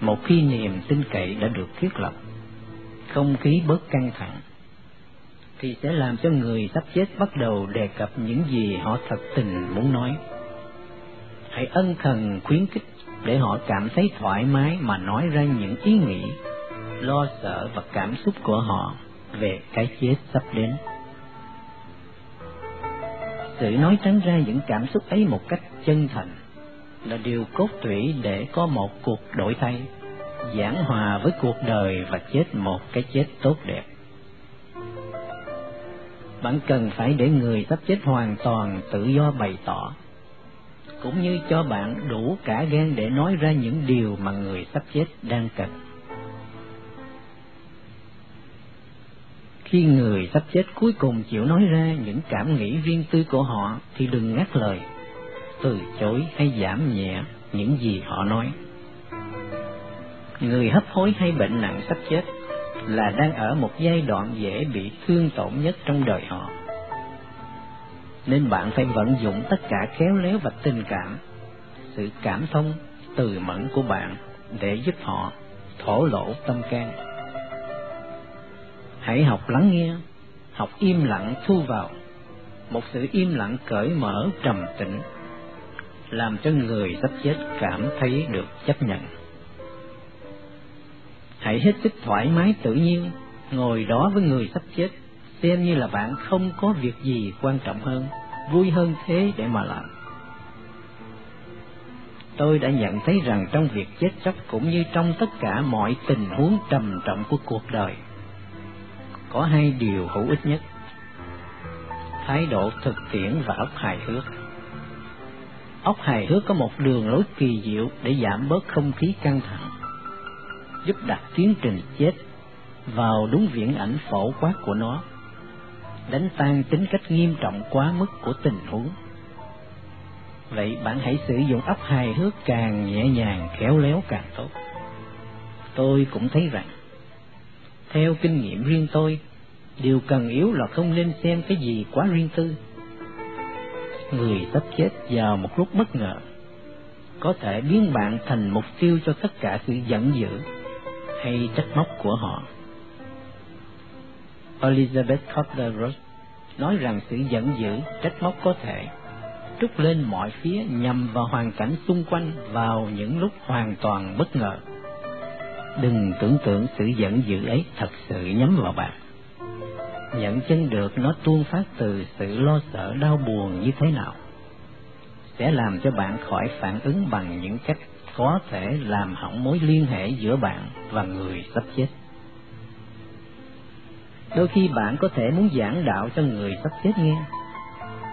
Một khi niềm tin cậy đã được thiết lập, không khí bớt căng thẳng, thì sẽ làm cho người sắp chết bắt đầu đề cập những gì họ thật tình muốn nói. Hãy ân cần khuyến khích để họ cảm thấy thoải mái mà nói ra những ý nghĩ, lo sợ và cảm xúc của họ về cái chết sắp đến. Sự nói trắng ra những cảm xúc ấy một cách chân thành là điều cốt tủy để có một cuộc đổi thay, giảng hòa với cuộc đời và chết một cái chết tốt đẹp. Bạn cần phải để người sắp chết hoàn toàn tự do bày tỏ, cũng như cho bạn đủ cả gan để nói ra những điều mà người sắp chết đang cần. Khi người sắp chết cuối cùng chịu nói ra những cảm nghĩ riêng tư của họ thì đừng ngắt lời từ chối hay giảm nhẹ những gì họ nói. Người hấp hối hay bệnh nặng sắp chết là đang ở một giai đoạn dễ bị thương tổn nhất trong đời họ. Nên bạn phải vận dụng tất cả khéo léo và tình cảm, sự cảm thông từ mẫn của bạn để giúp họ thổ lộ tâm can. Hãy học lắng nghe, học im lặng thu vào, một sự im lặng cởi mở trầm tĩnh làm cho người sắp chết cảm thấy được chấp nhận. Hãy hết sức thoải mái tự nhiên, ngồi đó với người sắp chết, xem như là bạn không có việc gì quan trọng hơn, vui hơn thế để mà làm. Tôi đã nhận thấy rằng trong việc chết chóc cũng như trong tất cả mọi tình huống trầm trọng của cuộc đời, có hai điều hữu ích nhất. Thái độ thực tiễn và óc hài hước óc hài hước có một đường lối kỳ diệu để giảm bớt không khí căng thẳng, giúp đặt tiến trình chết vào đúng viễn ảnh phổ quát của nó, đánh tan tính cách nghiêm trọng quá mức của tình huống. Vậy bạn hãy sử dụng óc hài hước càng nhẹ nhàng, khéo léo càng tốt. Tôi cũng thấy rằng, theo kinh nghiệm riêng tôi, điều cần yếu là không nên xem cái gì quá riêng tư người sắp chết vào một lúc bất ngờ có thể biến bạn thành mục tiêu cho tất cả sự giận dữ hay trách móc của họ Elizabeth Cutler Ross nói rằng sự giận dữ, trách móc có thể trút lên mọi phía nhằm vào hoàn cảnh xung quanh vào những lúc hoàn toàn bất ngờ. Đừng tưởng tượng sự giận dữ ấy thật sự nhắm vào bạn. Nhận chân được nó tuôn phát từ sự lo sợ đau buồn như thế nào sẽ làm cho bạn khỏi phản ứng bằng những cách có thể làm hỏng mối liên hệ giữa bạn và người sắp chết. Đôi khi bạn có thể muốn giảng đạo cho người sắp chết nghe,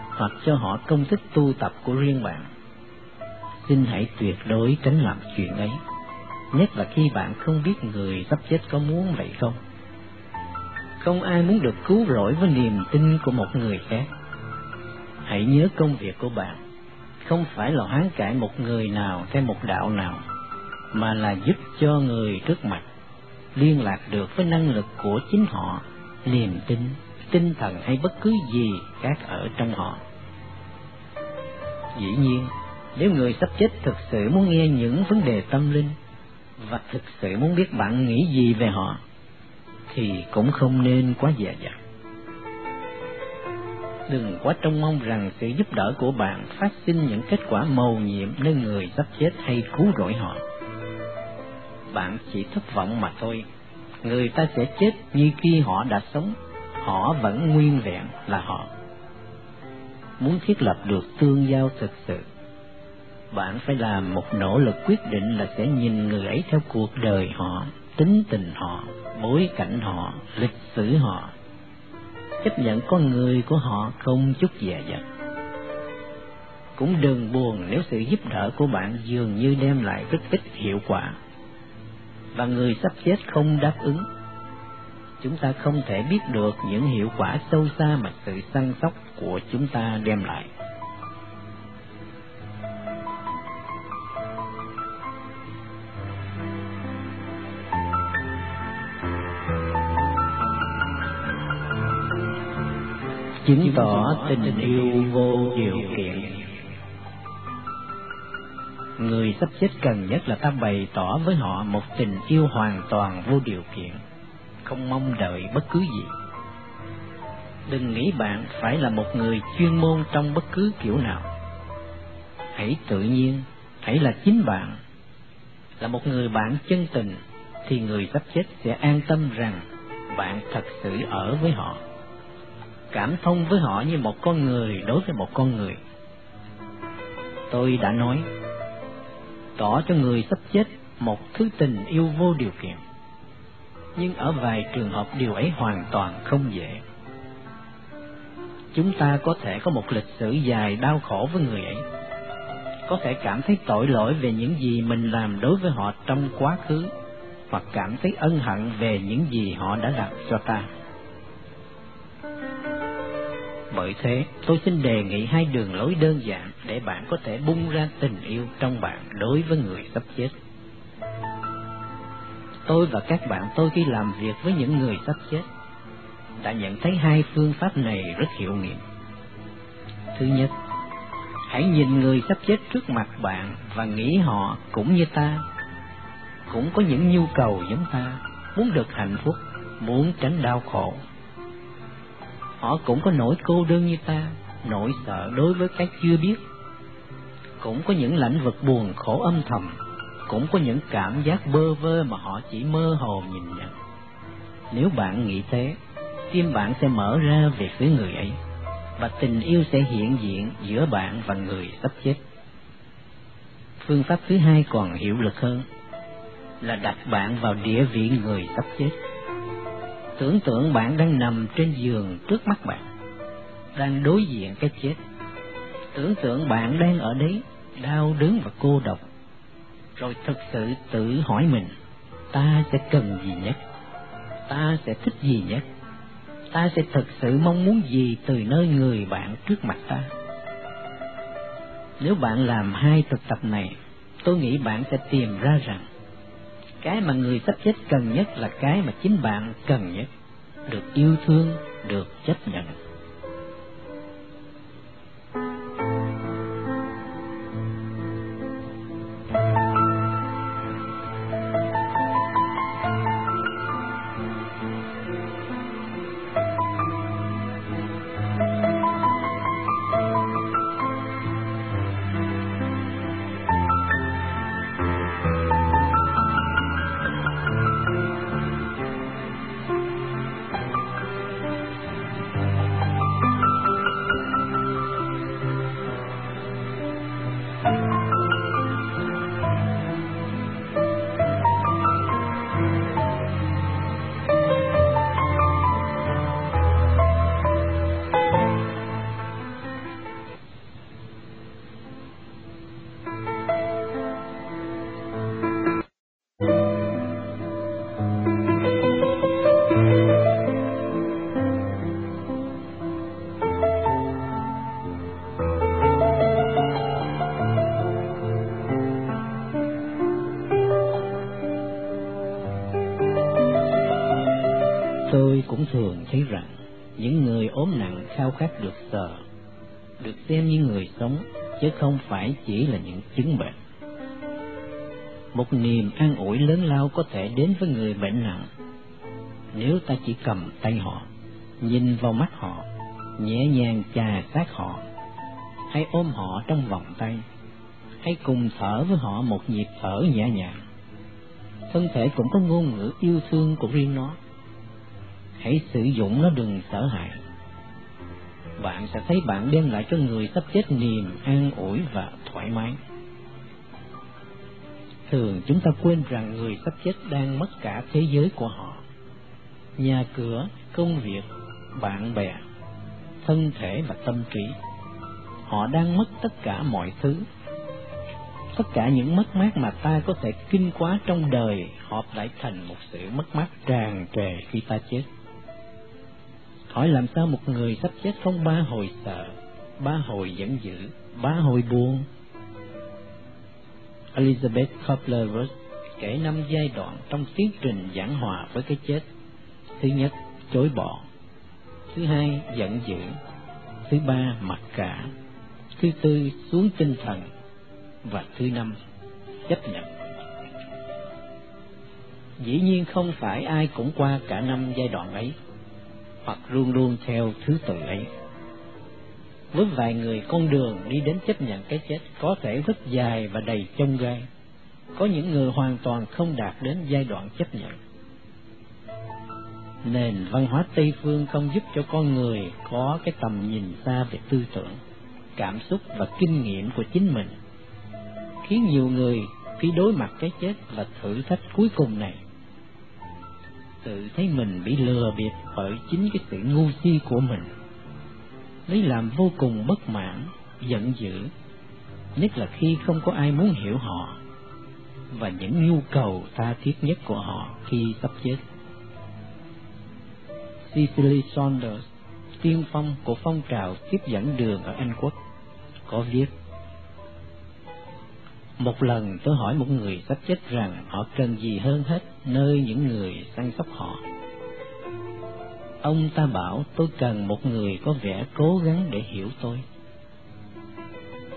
hoặc cho họ công thức tu tập của riêng bạn. Xin hãy tuyệt đối tránh làm chuyện ấy, nhất là khi bạn không biết người sắp chết có muốn vậy không. Không ai muốn được cứu rỗi với niềm tin của một người khác. Hãy nhớ công việc của bạn, không phải là hoán cải một người nào theo một đạo nào, mà là giúp cho người trước mặt liên lạc được với năng lực của chính họ niềm tin, tinh thần hay bất cứ gì khác ở trong họ. Dĩ nhiên, nếu người sắp chết thực sự muốn nghe những vấn đề tâm linh và thực sự muốn biết bạn nghĩ gì về họ, thì cũng không nên quá dè dặt. Đừng quá trông mong rằng sự giúp đỡ của bạn phát sinh những kết quả mầu nhiệm nơi người sắp chết hay cứu rỗi họ. Bạn chỉ thất vọng mà thôi. Người ta sẽ chết như khi họ đã sống, họ vẫn nguyên vẹn là họ. Muốn thiết lập được tương giao thực sự, bạn phải làm một nỗ lực quyết định là sẽ nhìn người ấy theo cuộc đời họ, tính tình họ, bối cảnh họ, lịch sử họ, chấp nhận con người của họ không chút dè dặt. Cũng đừng buồn nếu sự giúp đỡ của bạn dường như đem lại rất ít hiệu quả, và người sắp chết không đáp ứng. Chúng ta không thể biết được những hiệu quả sâu xa mà sự săn sóc của chúng ta đem lại. Chứng tỏ tình yêu vô điều kiện. người sắp chết cần nhất là ta bày tỏ với họ một tình yêu hoàn toàn vô điều kiện không mong đợi bất cứ gì. Đừng nghĩ bạn phải là một người chuyên môn trong bất cứ kiểu nào. Hãy tự nhiên hãy là chính bạn. Là một người bạn chân tình thì người sắp chết sẽ an tâm rằng bạn thật sự ở với họ cảm thông với họ như một con người đối với một con người. Tôi đã nói, tỏ cho người sắp chết một thứ tình yêu vô điều kiện. Nhưng ở vài trường hợp điều ấy hoàn toàn không dễ. Chúng ta có thể có một lịch sử dài đau khổ với người ấy, có thể cảm thấy tội lỗi về những gì mình làm đối với họ trong quá khứ, hoặc cảm thấy ân hận về những gì họ đã làm cho ta. Bởi thế, tôi xin đề nghị hai đường lối đơn giản để bạn có thể bung ra tình yêu trong bạn đối với người sắp chết. Tôi và các bạn tôi khi làm việc với những người sắp chết đã nhận thấy hai phương pháp này rất hiệu nghiệm. Thứ nhất, hãy nhìn người sắp chết trước mặt bạn và nghĩ họ cũng như ta, cũng có những nhu cầu giống ta, muốn được hạnh phúc, muốn tránh đau khổ, họ cũng có nỗi cô đơn như ta, nỗi sợ đối với cái chưa biết. Cũng có những lãnh vực buồn khổ âm thầm, cũng có những cảm giác bơ vơ mà họ chỉ mơ hồ nhìn nhận. Nếu bạn nghĩ thế, tim bạn sẽ mở ra về phía người ấy, và tình yêu sẽ hiện diện giữa bạn và người sắp chết. Phương pháp thứ hai còn hiệu lực hơn, là đặt bạn vào địa vị người sắp chết Tưởng tượng bạn đang nằm trên giường trước mắt bạn, đang đối diện cái chết. Tưởng tượng bạn đang ở đấy, đau đớn và cô độc. Rồi thực sự tự hỏi mình, ta sẽ cần gì nhất? Ta sẽ thích gì nhất? Ta sẽ thực sự mong muốn gì từ nơi người bạn trước mặt ta? Nếu bạn làm hai thực tập này, tôi nghĩ bạn sẽ tìm ra rằng cái mà người sắp chết cần nhất là cái mà chính bạn cần nhất. Được yêu thương, được chấp nhận. Không phải chỉ là những chứng bệnh. Một niềm an ủi lớn lao có thể đến với người bệnh nặng nếu ta chỉ cầm tay họ, nhìn vào mắt họ, nhẹ nhàng chà sát họ, hay ôm họ trong vòng tay, hay cùng thở với họ một nhịp thở nhẹ nhàng. Thân thể cũng có ngôn ngữ yêu thương của riêng nó. Hãy sử dụng nó đừng sợ hãi. Bạn sẽ thấy bạn đem lại cho người sắp chết niềm an ủi và thoải mái. Thường chúng ta quên rằng người sắp chết đang mất cả thế giới của họ. Nhà cửa, công việc, bạn bè, thân thể và tâm trí. Họ đang mất tất cả mọi thứ. Tất cả những mất mát mà ta có thể kinh quá trong đời họp lại thành một sự mất mát tràn trề khi ta chết. Hỏi làm sao một người sắp chết không ba hồi sợ, ba hồi giận dữ, ba hồi buồn, Elizabeth Kubler-Ross kể năm giai đoạn trong tiến trình giảng hòa với cái chết. Thứ nhất, chối bỏ. Thứ hai, giận dữ. Thứ ba, mặc cả. Thứ tư, xuống tinh thần. Và thứ năm, chấp nhận. Dĩ nhiên không phải ai cũng qua cả năm giai đoạn ấy, phật luôn luôn theo thứ tự ấy với vài người con đường đi đến chấp nhận cái chết có thể rất dài và đầy chông gai. Có những người hoàn toàn không đạt đến giai đoạn chấp nhận. Nền văn hóa Tây phương không giúp cho con người có cái tầm nhìn xa về tư tưởng, cảm xúc và kinh nghiệm của chính mình, khiến nhiều người khi đối mặt cái chết và thử thách cuối cùng này tự thấy mình bị lừa bịp bởi chính cái sự ngu si của mình lấy làm vô cùng bất mãn, giận dữ, nhất là khi không có ai muốn hiểu họ và những nhu cầu tha thiết nhất của họ khi sắp chết. Cicely Saunders, tiên phong của phong trào tiếp dẫn đường ở Anh Quốc, có viết một lần tôi hỏi một người sắp chết rằng họ cần gì hơn hết nơi những người săn sóc họ. Ông ta bảo tôi cần một người có vẻ cố gắng để hiểu tôi.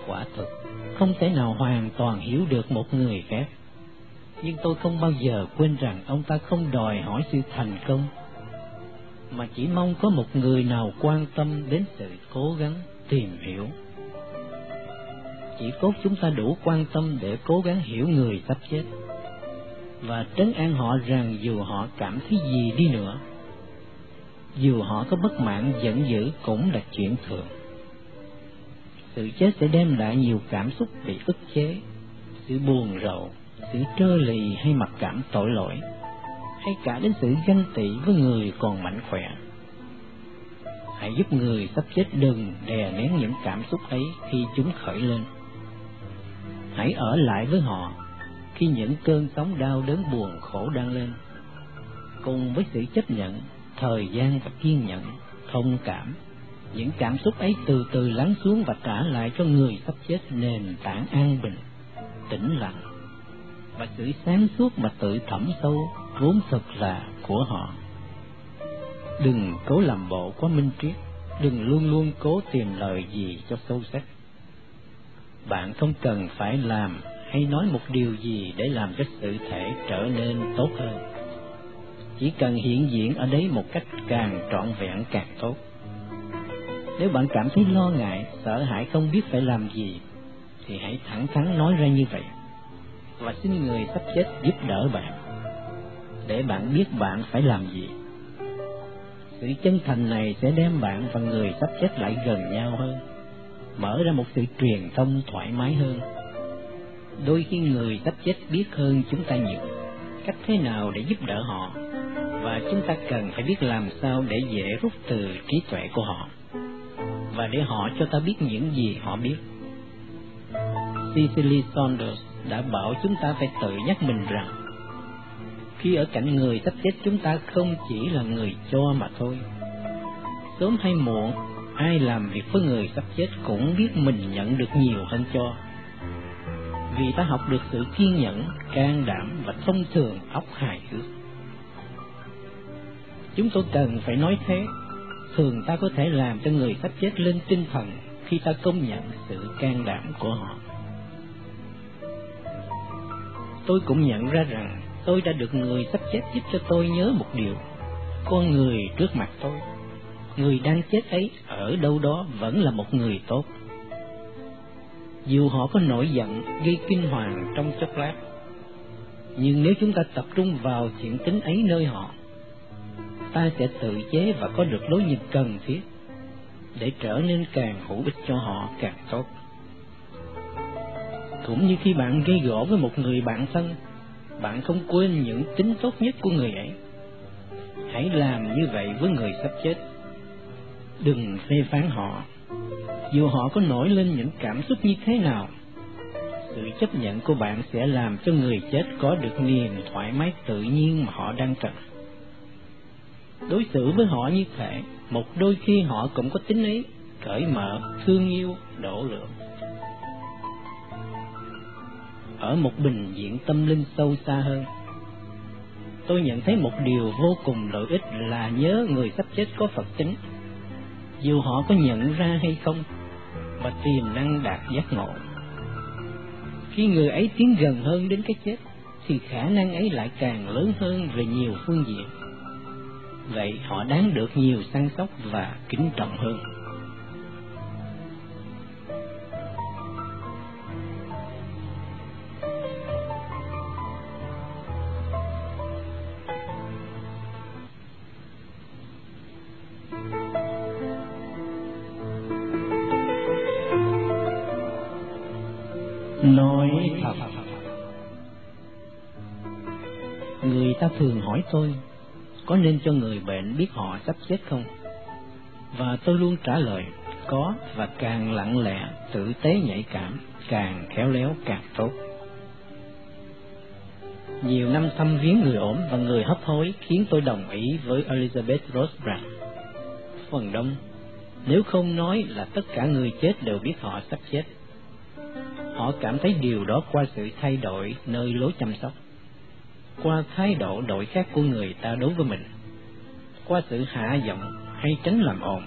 Quả thực, không thể nào hoàn toàn hiểu được một người khác. Nhưng tôi không bao giờ quên rằng ông ta không đòi hỏi sự thành công, mà chỉ mong có một người nào quan tâm đến sự cố gắng tìm hiểu. Chỉ cốt chúng ta đủ quan tâm để cố gắng hiểu người sắp chết, và trấn an họ rằng dù họ cảm thấy gì đi nữa, dù họ có bất mãn giận dữ cũng là chuyện thường. Sự chết sẽ đem lại nhiều cảm xúc bị ức chế, sự buồn rầu, sự trơ lì hay mặc cảm tội lỗi, hay cả đến sự ganh tị với người còn mạnh khỏe. Hãy giúp người sắp chết đừng đè nén những cảm xúc ấy khi chúng khởi lên. Hãy ở lại với họ khi những cơn sóng đau đớn buồn khổ đang lên. Cùng với sự chấp nhận thời gian và kiên nhẫn, thông cảm. Những cảm xúc ấy từ từ lắng xuống và trả lại cho người sắp chết nền tảng an bình, tĩnh lặng và sự sáng suốt mà tự thẩm sâu vốn thực là của họ. Đừng cố làm bộ quá minh triết, đừng luôn luôn cố tìm lời gì cho sâu sắc. Bạn không cần phải làm hay nói một điều gì để làm cho sự thể trở nên tốt hơn chỉ cần hiện diện ở đấy một cách càng trọn vẹn càng tốt. Nếu bạn cảm thấy lo ngại, sợ hãi không biết phải làm gì, thì hãy thẳng thắn nói ra như vậy, và xin người sắp chết giúp đỡ bạn, để bạn biết bạn phải làm gì. Sự chân thành này sẽ đem bạn và người sắp chết lại gần nhau hơn, mở ra một sự truyền thông thoải mái hơn. Đôi khi người sắp chết biết hơn chúng ta nhiều, cách thế nào để giúp đỡ họ và chúng ta cần phải biết làm sao để dễ rút từ trí tuệ của họ và để họ cho ta biết những gì họ biết. Cicely Saunders đã bảo chúng ta phải tự nhắc mình rằng khi ở cạnh người sắp chết chúng ta không chỉ là người cho mà thôi. Sớm hay muộn, ai làm việc với người sắp chết cũng biết mình nhận được nhiều hơn cho. Vì ta học được sự kiên nhẫn, can đảm và thông thường óc hài hước Chúng tôi cần phải nói thế. Thường ta có thể làm cho người sắp chết lên tinh thần khi ta công nhận sự can đảm của họ. Tôi cũng nhận ra rằng tôi đã được người sắp chết giúp cho tôi nhớ một điều. Con người trước mặt tôi, người đang chết ấy ở đâu đó vẫn là một người tốt. Dù họ có nổi giận gây kinh hoàng trong chốc lát, nhưng nếu chúng ta tập trung vào chuyện tính ấy nơi họ, ta sẽ tự chế và có được lối nhìn cần thiết để trở nên càng hữu ích cho họ càng tốt. Cũng như khi bạn gây gỗ với một người bạn thân, bạn không quên những tính tốt nhất của người ấy. Hãy làm như vậy với người sắp chết. Đừng phê phán họ, dù họ có nổi lên những cảm xúc như thế nào. Sự chấp nhận của bạn sẽ làm cho người chết có được niềm thoải mái tự nhiên mà họ đang cần. Đối xử với họ như thế, một đôi khi họ cũng có tính ấy, cởi mở, thương yêu, độ lượng. Ở một bình diện tâm linh sâu xa hơn, tôi nhận thấy một điều vô cùng lợi ích là nhớ người sắp chết có Phật tính, dù họ có nhận ra hay không, mà tiềm năng đạt giác ngộ. Khi người ấy tiến gần hơn đến cái chết, thì khả năng ấy lại càng lớn hơn về nhiều phương diện. Vậy họ đáng được nhiều săn sóc và kính trọng hơn. Ta thường hỏi tôi có nên cho người bệnh biết họ sắp chết không? Và tôi luôn trả lời có và càng lặng lẽ tử tế nhạy cảm càng khéo léo càng tốt. Nhiều năm thăm viếng người ổn và người hấp hối khiến tôi đồng ý với Elizabeth Rosbrand. Phần đông, nếu không nói là tất cả người chết đều biết họ sắp chết, họ cảm thấy điều đó qua sự thay đổi nơi lối chăm sóc, qua thái độ đổi khác của người ta đối với mình, qua sự hạ giọng hay tránh làm ồn,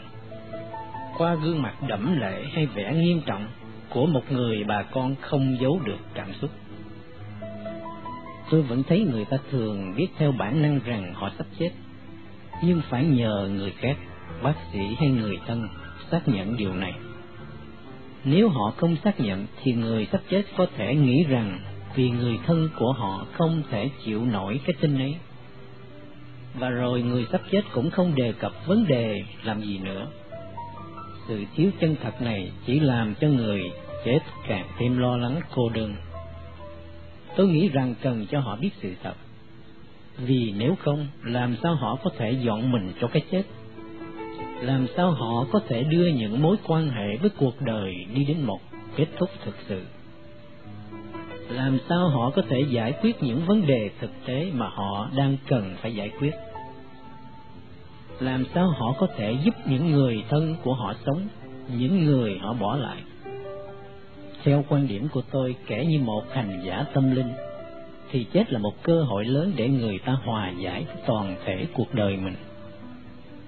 qua gương mặt đẫm lệ hay vẻ nghiêm trọng của một người bà con không giấu được cảm xúc. Tôi vẫn thấy người ta thường biết theo bản năng rằng họ sắp chết, nhưng phải nhờ người khác, bác sĩ hay người thân xác nhận điều này. Nếu họ không xác nhận thì người sắp chết có thể nghĩ rằng vì người thân của họ không thể chịu nổi cái tin ấy. Và rồi người sắp chết cũng không đề cập vấn đề làm gì nữa. Sự thiếu chân thật này chỉ làm cho người chết càng thêm lo lắng cô đơn. Tôi nghĩ rằng cần cho họ biết sự thật. Vì nếu không, làm sao họ có thể dọn mình cho cái chết? làm sao họ có thể đưa những mối quan hệ với cuộc đời đi đến một kết thúc thực sự làm sao họ có thể giải quyết những vấn đề thực tế mà họ đang cần phải giải quyết? Làm sao họ có thể giúp những người thân của họ sống những người họ bỏ lại? Theo quan điểm của tôi kể như một hành giả tâm linh thì chết là một cơ hội lớn để người ta hòa giải toàn thể cuộc đời mình.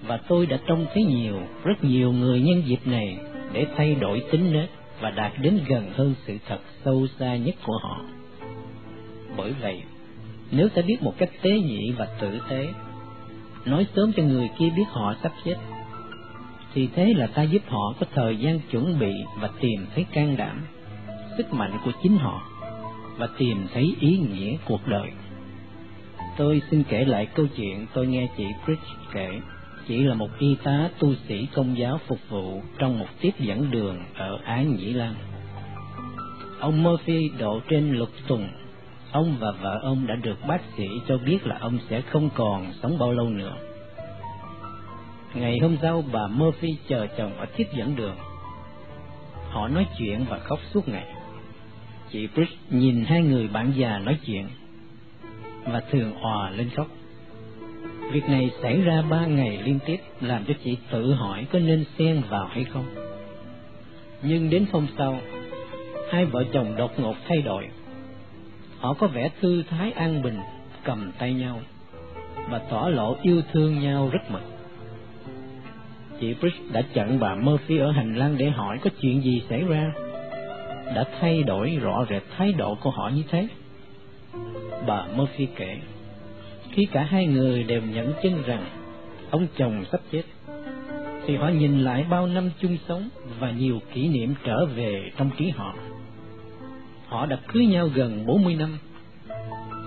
Và tôi đã trông thấy nhiều, rất nhiều người nhân dịp này để thay đổi tính nết và đạt đến gần hơn sự thật sâu xa nhất của họ. Bởi vậy, nếu ta biết một cách tế nhị và tử tế, nói sớm cho người kia biết họ sắp chết, thì thế là ta giúp họ có thời gian chuẩn bị và tìm thấy can đảm, sức mạnh của chính họ và tìm thấy ý nghĩa cuộc đời. Tôi xin kể lại câu chuyện tôi nghe chị Bridge kể chỉ là một y tá tu sĩ công giáo phục vụ trong một tiếp dẫn đường ở Ái Nhĩ Lan. Ông Murphy độ trên lục tuần, ông và vợ ông đã được bác sĩ cho biết là ông sẽ không còn sống bao lâu nữa. Ngày hôm sau bà Murphy chờ chồng ở tiếp dẫn đường. Họ nói chuyện và khóc suốt ngày. Chị Bridge nhìn hai người bạn già nói chuyện và thường hòa lên khóc. Việc này xảy ra ba ngày liên tiếp làm cho chị tự hỏi có nên xen vào hay không. Nhưng đến hôm sau, hai vợ chồng đột ngột thay đổi. Họ có vẻ thư thái an bình, cầm tay nhau và tỏ lộ yêu thương nhau rất mật Chị Bridge đã chặn bà Murphy ở hành lang để hỏi có chuyện gì xảy ra. Đã thay đổi rõ rệt thái độ của họ như thế. Bà Murphy kể khi cả hai người đều nhận chân rằng ông chồng sắp chết, thì họ nhìn lại bao năm chung sống và nhiều kỷ niệm trở về trong trí họ. Họ đã cưới nhau gần 40 năm,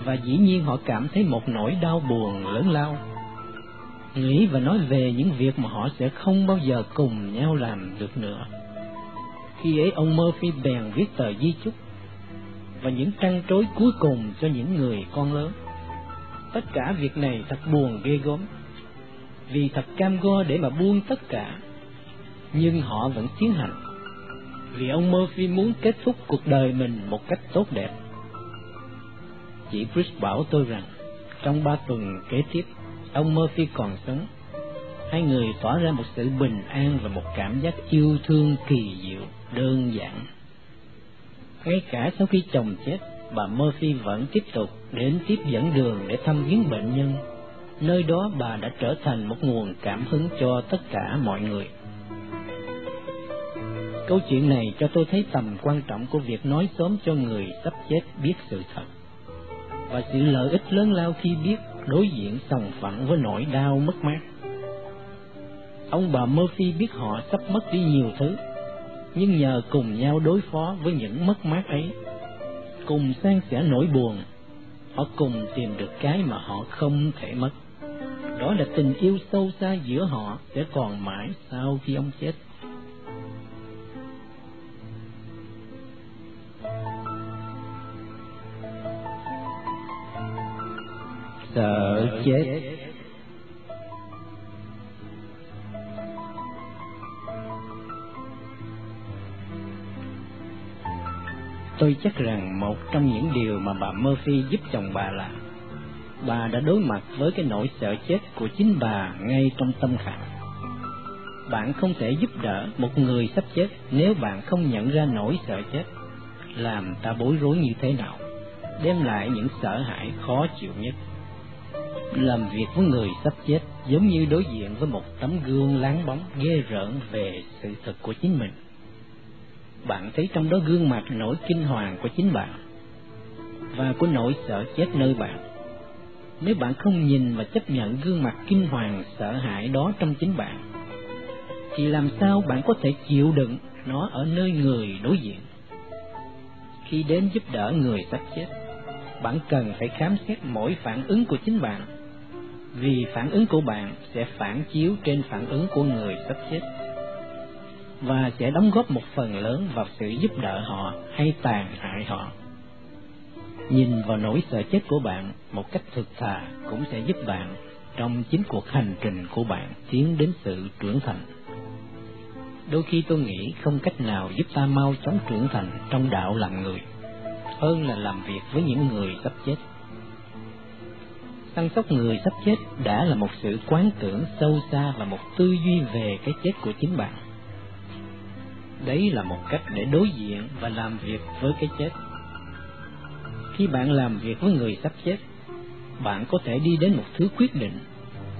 và dĩ nhiên họ cảm thấy một nỗi đau buồn lớn lao. Nghĩ và nói về những việc mà họ sẽ không bao giờ cùng nhau làm được nữa. Khi ấy ông Murphy bèn viết tờ di chúc và những trăn trối cuối cùng cho những người con lớn. Tất cả việc này thật buồn ghê gớm, vì thật cam go để mà buông tất cả, nhưng họ vẫn tiến hành, vì ông Murphy muốn kết thúc cuộc đời mình một cách tốt đẹp. Chị Chris bảo tôi rằng, trong ba tuần kế tiếp, ông Murphy còn sống. Hai người tỏ ra một sự bình an và một cảm giác yêu thương kỳ diệu, đơn giản. Ngay cả sau khi chồng chết, bà Murphy vẫn tiếp tục đến tiếp dẫn đường để thăm viếng bệnh nhân. Nơi đó bà đã trở thành một nguồn cảm hứng cho tất cả mọi người. Câu chuyện này cho tôi thấy tầm quan trọng của việc nói sớm cho người sắp chết biết sự thật và sự lợi ích lớn lao khi biết đối diện sòng phẳng với nỗi đau mất mát. Ông bà Murphy biết họ sắp mất đi nhiều thứ, nhưng nhờ cùng nhau đối phó với những mất mát ấy, cùng san sẻ nỗi buồn, họ cùng tìm được cái mà họ không thể mất. Đó là tình yêu sâu xa giữa họ sẽ còn mãi sau khi ông chết. sợ chết tôi chắc rằng một trong những điều mà bà Murphy giúp chồng bà là bà đã đối mặt với cái nỗi sợ chết của chính bà ngay trong tâm khảm. Bạn không thể giúp đỡ một người sắp chết nếu bạn không nhận ra nỗi sợ chết làm ta bối rối như thế nào, đem lại những sợ hãi khó chịu nhất làm việc với người sắp chết giống như đối diện với một tấm gương láng bóng ghê rợn về sự thật của chính mình. Bạn thấy trong đó gương mặt nỗi kinh hoàng của chính bạn và của nỗi sợ chết nơi bạn. Nếu bạn không nhìn và chấp nhận gương mặt kinh hoàng sợ hãi đó trong chính bạn, thì làm sao bạn có thể chịu đựng nó ở nơi người đối diện? Khi đến giúp đỡ người sắp chết, bạn cần phải khám xét mỗi phản ứng của chính bạn vì phản ứng của bạn sẽ phản chiếu trên phản ứng của người sắp chết và sẽ đóng góp một phần lớn vào sự giúp đỡ họ hay tàn hại họ. Nhìn vào nỗi sợ chết của bạn một cách thực thà cũng sẽ giúp bạn trong chính cuộc hành trình của bạn tiến đến sự trưởng thành. Đôi khi tôi nghĩ không cách nào giúp ta mau chóng trưởng thành trong đạo làm người, hơn là làm việc với những người sắp chết săn sóc người sắp chết đã là một sự quán tưởng sâu xa và một tư duy về cái chết của chính bạn. Đấy là một cách để đối diện và làm việc với cái chết. Khi bạn làm việc với người sắp chết, bạn có thể đi đến một thứ quyết định,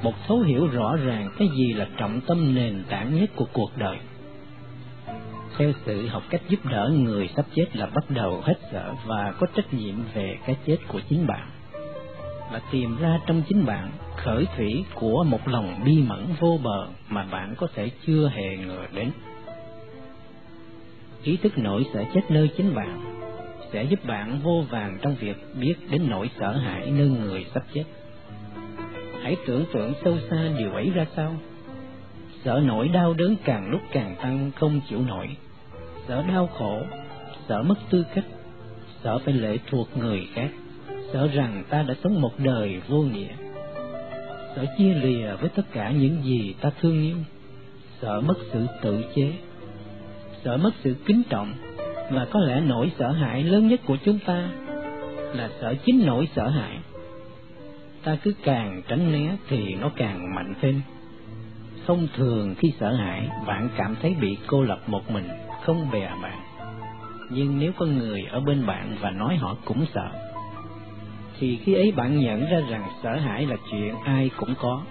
một thấu hiểu rõ ràng cái gì là trọng tâm nền tảng nhất của cuộc đời. Theo sự học cách giúp đỡ người sắp chết là bắt đầu hết sợ và có trách nhiệm về cái chết của chính bạn và tìm ra trong chính bạn khởi thủy của một lòng bi mẫn vô bờ mà bạn có thể chưa hề ngờ đến. Ý thức nỗi sợ chết nơi chính bạn sẽ giúp bạn vô vàng trong việc biết đến nỗi sợ hãi nơi người sắp chết. Hãy tưởng tượng sâu xa điều ấy ra sao. Sợ nỗi đau đớn càng lúc càng tăng không chịu nổi. Sợ đau khổ, sợ mất tư cách, sợ phải lệ thuộc người khác sợ rằng ta đã sống một đời vô nghĩa, sợ chia lìa với tất cả những gì ta thương yêu, sợ mất sự tự chế, sợ mất sự kính trọng, và có lẽ nỗi sợ hãi lớn nhất của chúng ta là sợ chính nỗi sợ hãi. Ta cứ càng tránh né thì nó càng mạnh thêm. Thông thường khi sợ hãi, bạn cảm thấy bị cô lập một mình, không bè bạn. Nhưng nếu có người ở bên bạn và nói họ cũng sợ, thì khi ấy bạn nhận ra rằng sợ hãi là chuyện ai cũng có.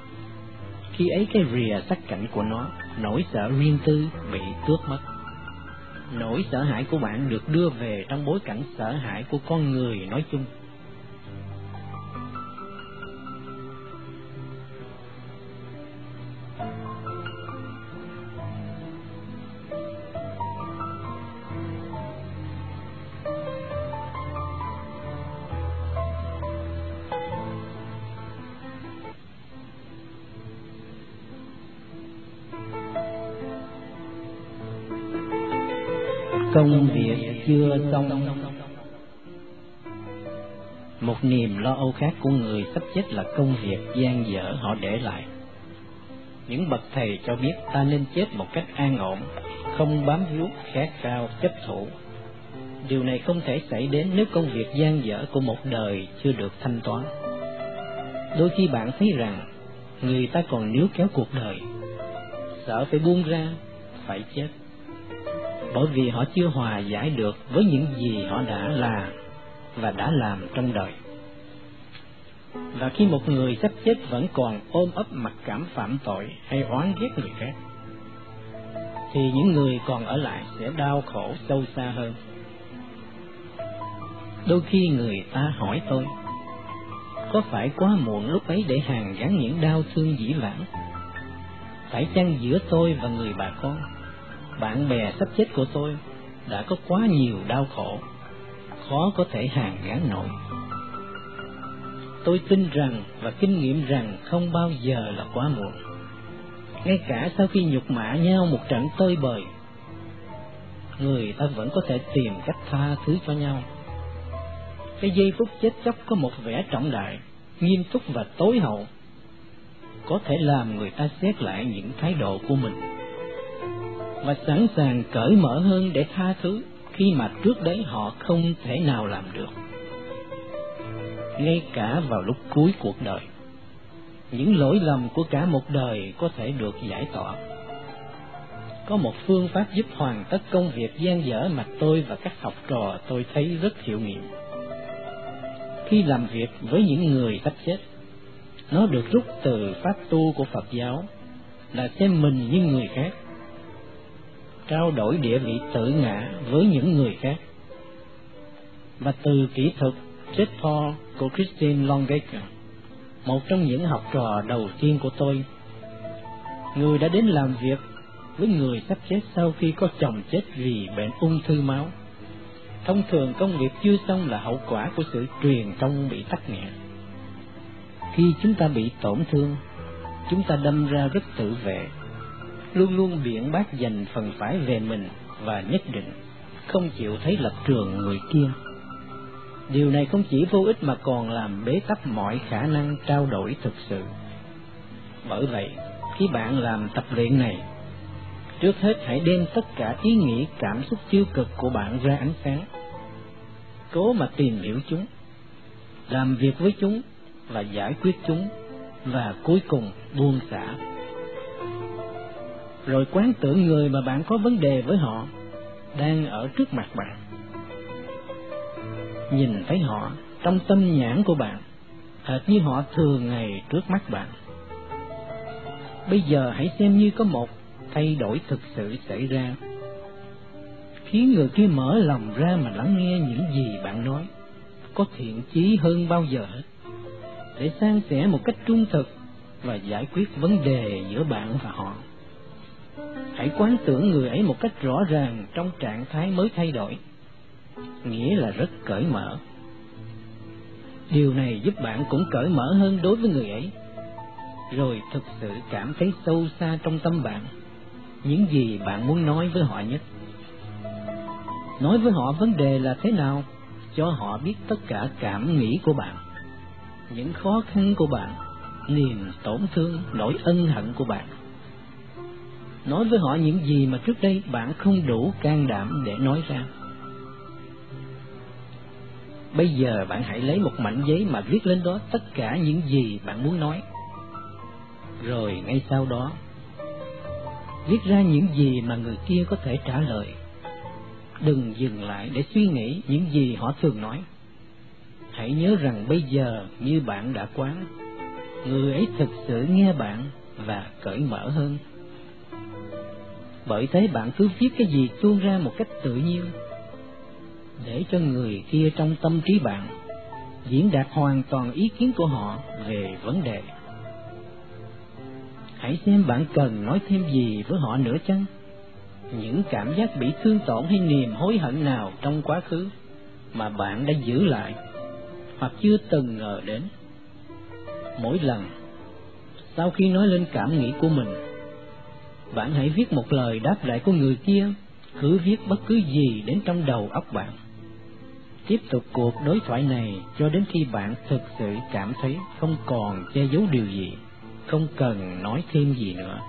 Khi ấy cái rìa sắc cảnh của nó, nỗi sợ riêng tư bị tước mất. Nỗi sợ hãi của bạn được đưa về trong bối cảnh sợ hãi của con người nói chung. Công việc chưa xong. Một niềm lo âu khác của người sắp chết là công việc gian dở họ để lại. Những bậc thầy cho biết ta nên chết một cách an ổn, không bám víu khát khao chấp thủ. Điều này không thể xảy đến nếu công việc gian dở của một đời chưa được thanh toán. Đôi khi bạn thấy rằng người ta còn níu kéo cuộc đời. Sợ phải buông ra, phải chết bởi vì họ chưa hòa giải được với những gì họ đã là và đã làm trong đời. Và khi một người sắp chết vẫn còn ôm ấp mặc cảm phạm tội hay oán ghét người khác, thì những người còn ở lại sẽ đau khổ sâu xa hơn. Đôi khi người ta hỏi tôi, có phải quá muộn lúc ấy để hàn gắn những đau thương dĩ vãng? Phải chăng giữa tôi và người bà con bạn bè sắp chết của tôi đã có quá nhiều đau khổ, khó có thể hàn gắn nổi. Tôi tin rằng và kinh nghiệm rằng không bao giờ là quá muộn. Ngay cả sau khi nhục mạ nhau một trận tơi bời, người ta vẫn có thể tìm cách tha thứ cho nhau. Cái giây phút chết chóc có một vẻ trọng đại, nghiêm túc và tối hậu, có thể làm người ta xét lại những thái độ của mình và sẵn sàng cởi mở hơn để tha thứ khi mà trước đấy họ không thể nào làm được. Ngay cả vào lúc cuối cuộc đời, những lỗi lầm của cả một đời có thể được giải tỏa. Có một phương pháp giúp hoàn tất công việc gian dở mà tôi và các học trò tôi thấy rất hiệu nghiệm. Khi làm việc với những người sắp chết, nó được rút từ pháp tu của phật giáo, là xem mình như người khác trao đổi địa vị tự ngã với những người khác và từ kỹ thuật chết pho của Christine Longacre, một trong những học trò đầu tiên của tôi. Người đã đến làm việc với người sắp chết sau khi có chồng chết vì bệnh ung thư máu. Thông thường công việc chưa xong là hậu quả của sự truyền thông bị tắc nghẽn. Khi chúng ta bị tổn thương, chúng ta đâm ra rất tự vệ, luôn luôn biện bác dành phần phải về mình và nhất định, không chịu thấy lập trường người kia. Điều này không chỉ vô ích mà còn làm bế tắc mọi khả năng trao đổi thực sự. Bởi vậy, khi bạn làm tập luyện này, trước hết hãy đem tất cả ý nghĩ, cảm xúc tiêu cực của bạn ra ánh sáng. Cố mà tìm hiểu chúng, làm việc với chúng và giải quyết chúng, và cuối cùng buông xả rồi quán tưởng người mà bạn có vấn đề với họ đang ở trước mặt bạn. Nhìn thấy họ, trong tâm nhãn của bạn, hệt như họ thường ngày trước mắt bạn. Bây giờ hãy xem như có một thay đổi thực sự xảy ra, khiến người kia mở lòng ra mà lắng nghe những gì bạn nói. Có thiện chí hơn bao giờ hết, để san sẻ một cách trung thực và giải quyết vấn đề giữa bạn và họ hãy quán tưởng người ấy một cách rõ ràng trong trạng thái mới thay đổi. Nghĩa là rất cởi mở. Điều này giúp bạn cũng cởi mở hơn đối với người ấy. Rồi thực sự cảm thấy sâu xa trong tâm bạn. Những gì bạn muốn nói với họ nhất. Nói với họ vấn đề là thế nào, cho họ biết tất cả cảm nghĩ của bạn. Những khó khăn của bạn, niềm tổn thương, nỗi ân hận của bạn nói với họ những gì mà trước đây bạn không đủ can đảm để nói ra Bây giờ bạn hãy lấy một mảnh giấy mà viết lên đó tất cả những gì bạn muốn nói. Rồi ngay sau đó, viết ra những gì mà người kia có thể trả lời. Đừng dừng lại để suy nghĩ những gì họ thường nói. Hãy nhớ rằng bây giờ như bạn đã quán, người ấy thực sự nghe bạn và cởi mở hơn. Bởi thế bạn cứ viết cái gì tuôn ra một cách tự nhiên để cho người kia trong tâm trí bạn diễn đạt hoàn toàn ý kiến của họ về vấn đề. Hãy xem bạn cần nói thêm gì với họ nữa chăng? Những cảm giác bị thương tổn hay niềm hối hận nào trong quá khứ mà bạn đã giữ lại hoặc chưa từng ngờ đến. Mỗi lần sau khi nói lên cảm nghĩ của mình, bạn hãy viết một lời đáp lại của người kia cứ viết bất cứ gì đến trong đầu óc bạn. Tiếp tục cuộc đối thoại này cho đến khi bạn thực sự cảm thấy không còn che giấu điều gì, không cần nói thêm gì nữa.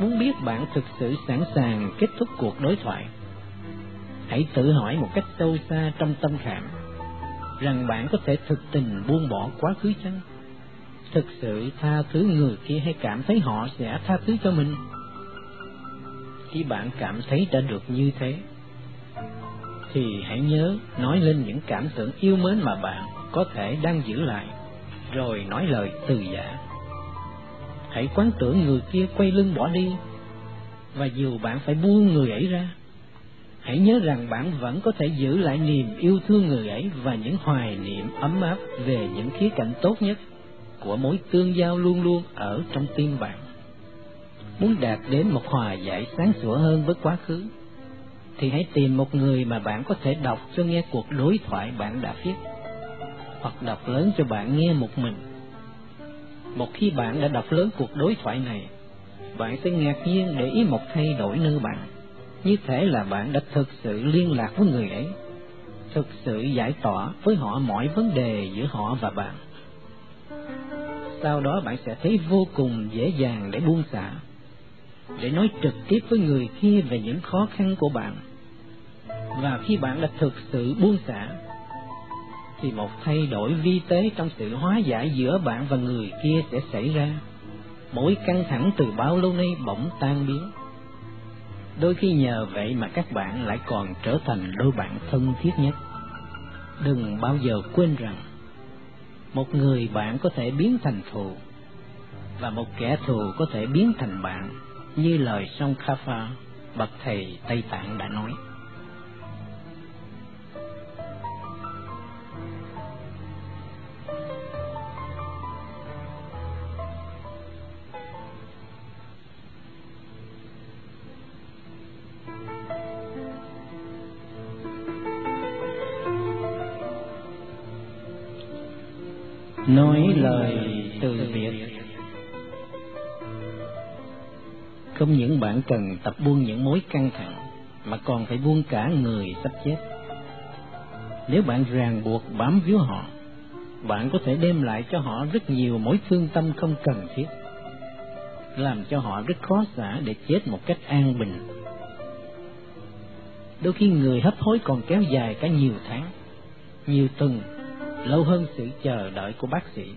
Muốn biết bạn thực sự sẵn sàng kết thúc cuộc đối thoại, hãy tự hỏi một cách sâu xa trong tâm khảm rằng bạn có thể thực tình buông bỏ quá khứ chăng? Thực sự tha thứ người kia hay cảm thấy họ sẽ tha thứ cho mình? Khi bạn cảm thấy đã được như thế, thì hãy nhớ nói lên những cảm tưởng yêu mến mà bạn có thể đang giữ lại, rồi nói lời từ giả. Hãy quán tưởng người kia quay lưng bỏ đi, và dù bạn phải buông người ấy ra, hãy nhớ rằng bạn vẫn có thể giữ lại niềm yêu thương người ấy và những hoài niệm ấm áp về những khía cạnh tốt nhất của mối tương giao luôn luôn ở trong tim bạn. Muốn đạt đến một hòa giải sáng sủa hơn với quá khứ, thì hãy tìm một người mà bạn có thể đọc cho nghe cuộc đối thoại bạn đã viết, hoặc đọc lớn cho bạn nghe một mình. Một khi bạn đã đọc lớn cuộc đối thoại này, bạn sẽ ngạc nhiên để ý một thay đổi nơi bạn như thể là bạn đã thực sự liên lạc với người ấy, thực sự giải tỏa với họ mọi vấn đề giữa họ và bạn. Sau đó bạn sẽ thấy vô cùng dễ dàng để buông xả, để nói trực tiếp với người kia về những khó khăn của bạn. Và khi bạn đã thực sự buông xả, thì một thay đổi vi tế trong sự hóa giải giữa bạn và người kia sẽ xảy ra. Mỗi căng thẳng từ bao lâu nay bỗng tan biến Đôi khi nhờ vậy mà các bạn lại còn trở thành đôi bạn thân thiết nhất. Đừng bao giờ quên rằng, một người bạn có thể biến thành thù, và một kẻ thù có thể biến thành bạn, như lời song Kapha, bậc thầy Tây Tạng đã nói. Nói lời từ biệt. Không những bạn cần tập buông những mối căng thẳng, mà còn phải buông cả người sắp chết. Nếu bạn ràng buộc bám víu họ, bạn có thể đem lại cho họ rất nhiều mối thương tâm không cần thiết, làm cho họ rất khó xả để chết một cách an bình. Đôi khi người hấp hối còn kéo dài cả nhiều tháng, nhiều tuần lâu hơn sự chờ đợi của bác sĩ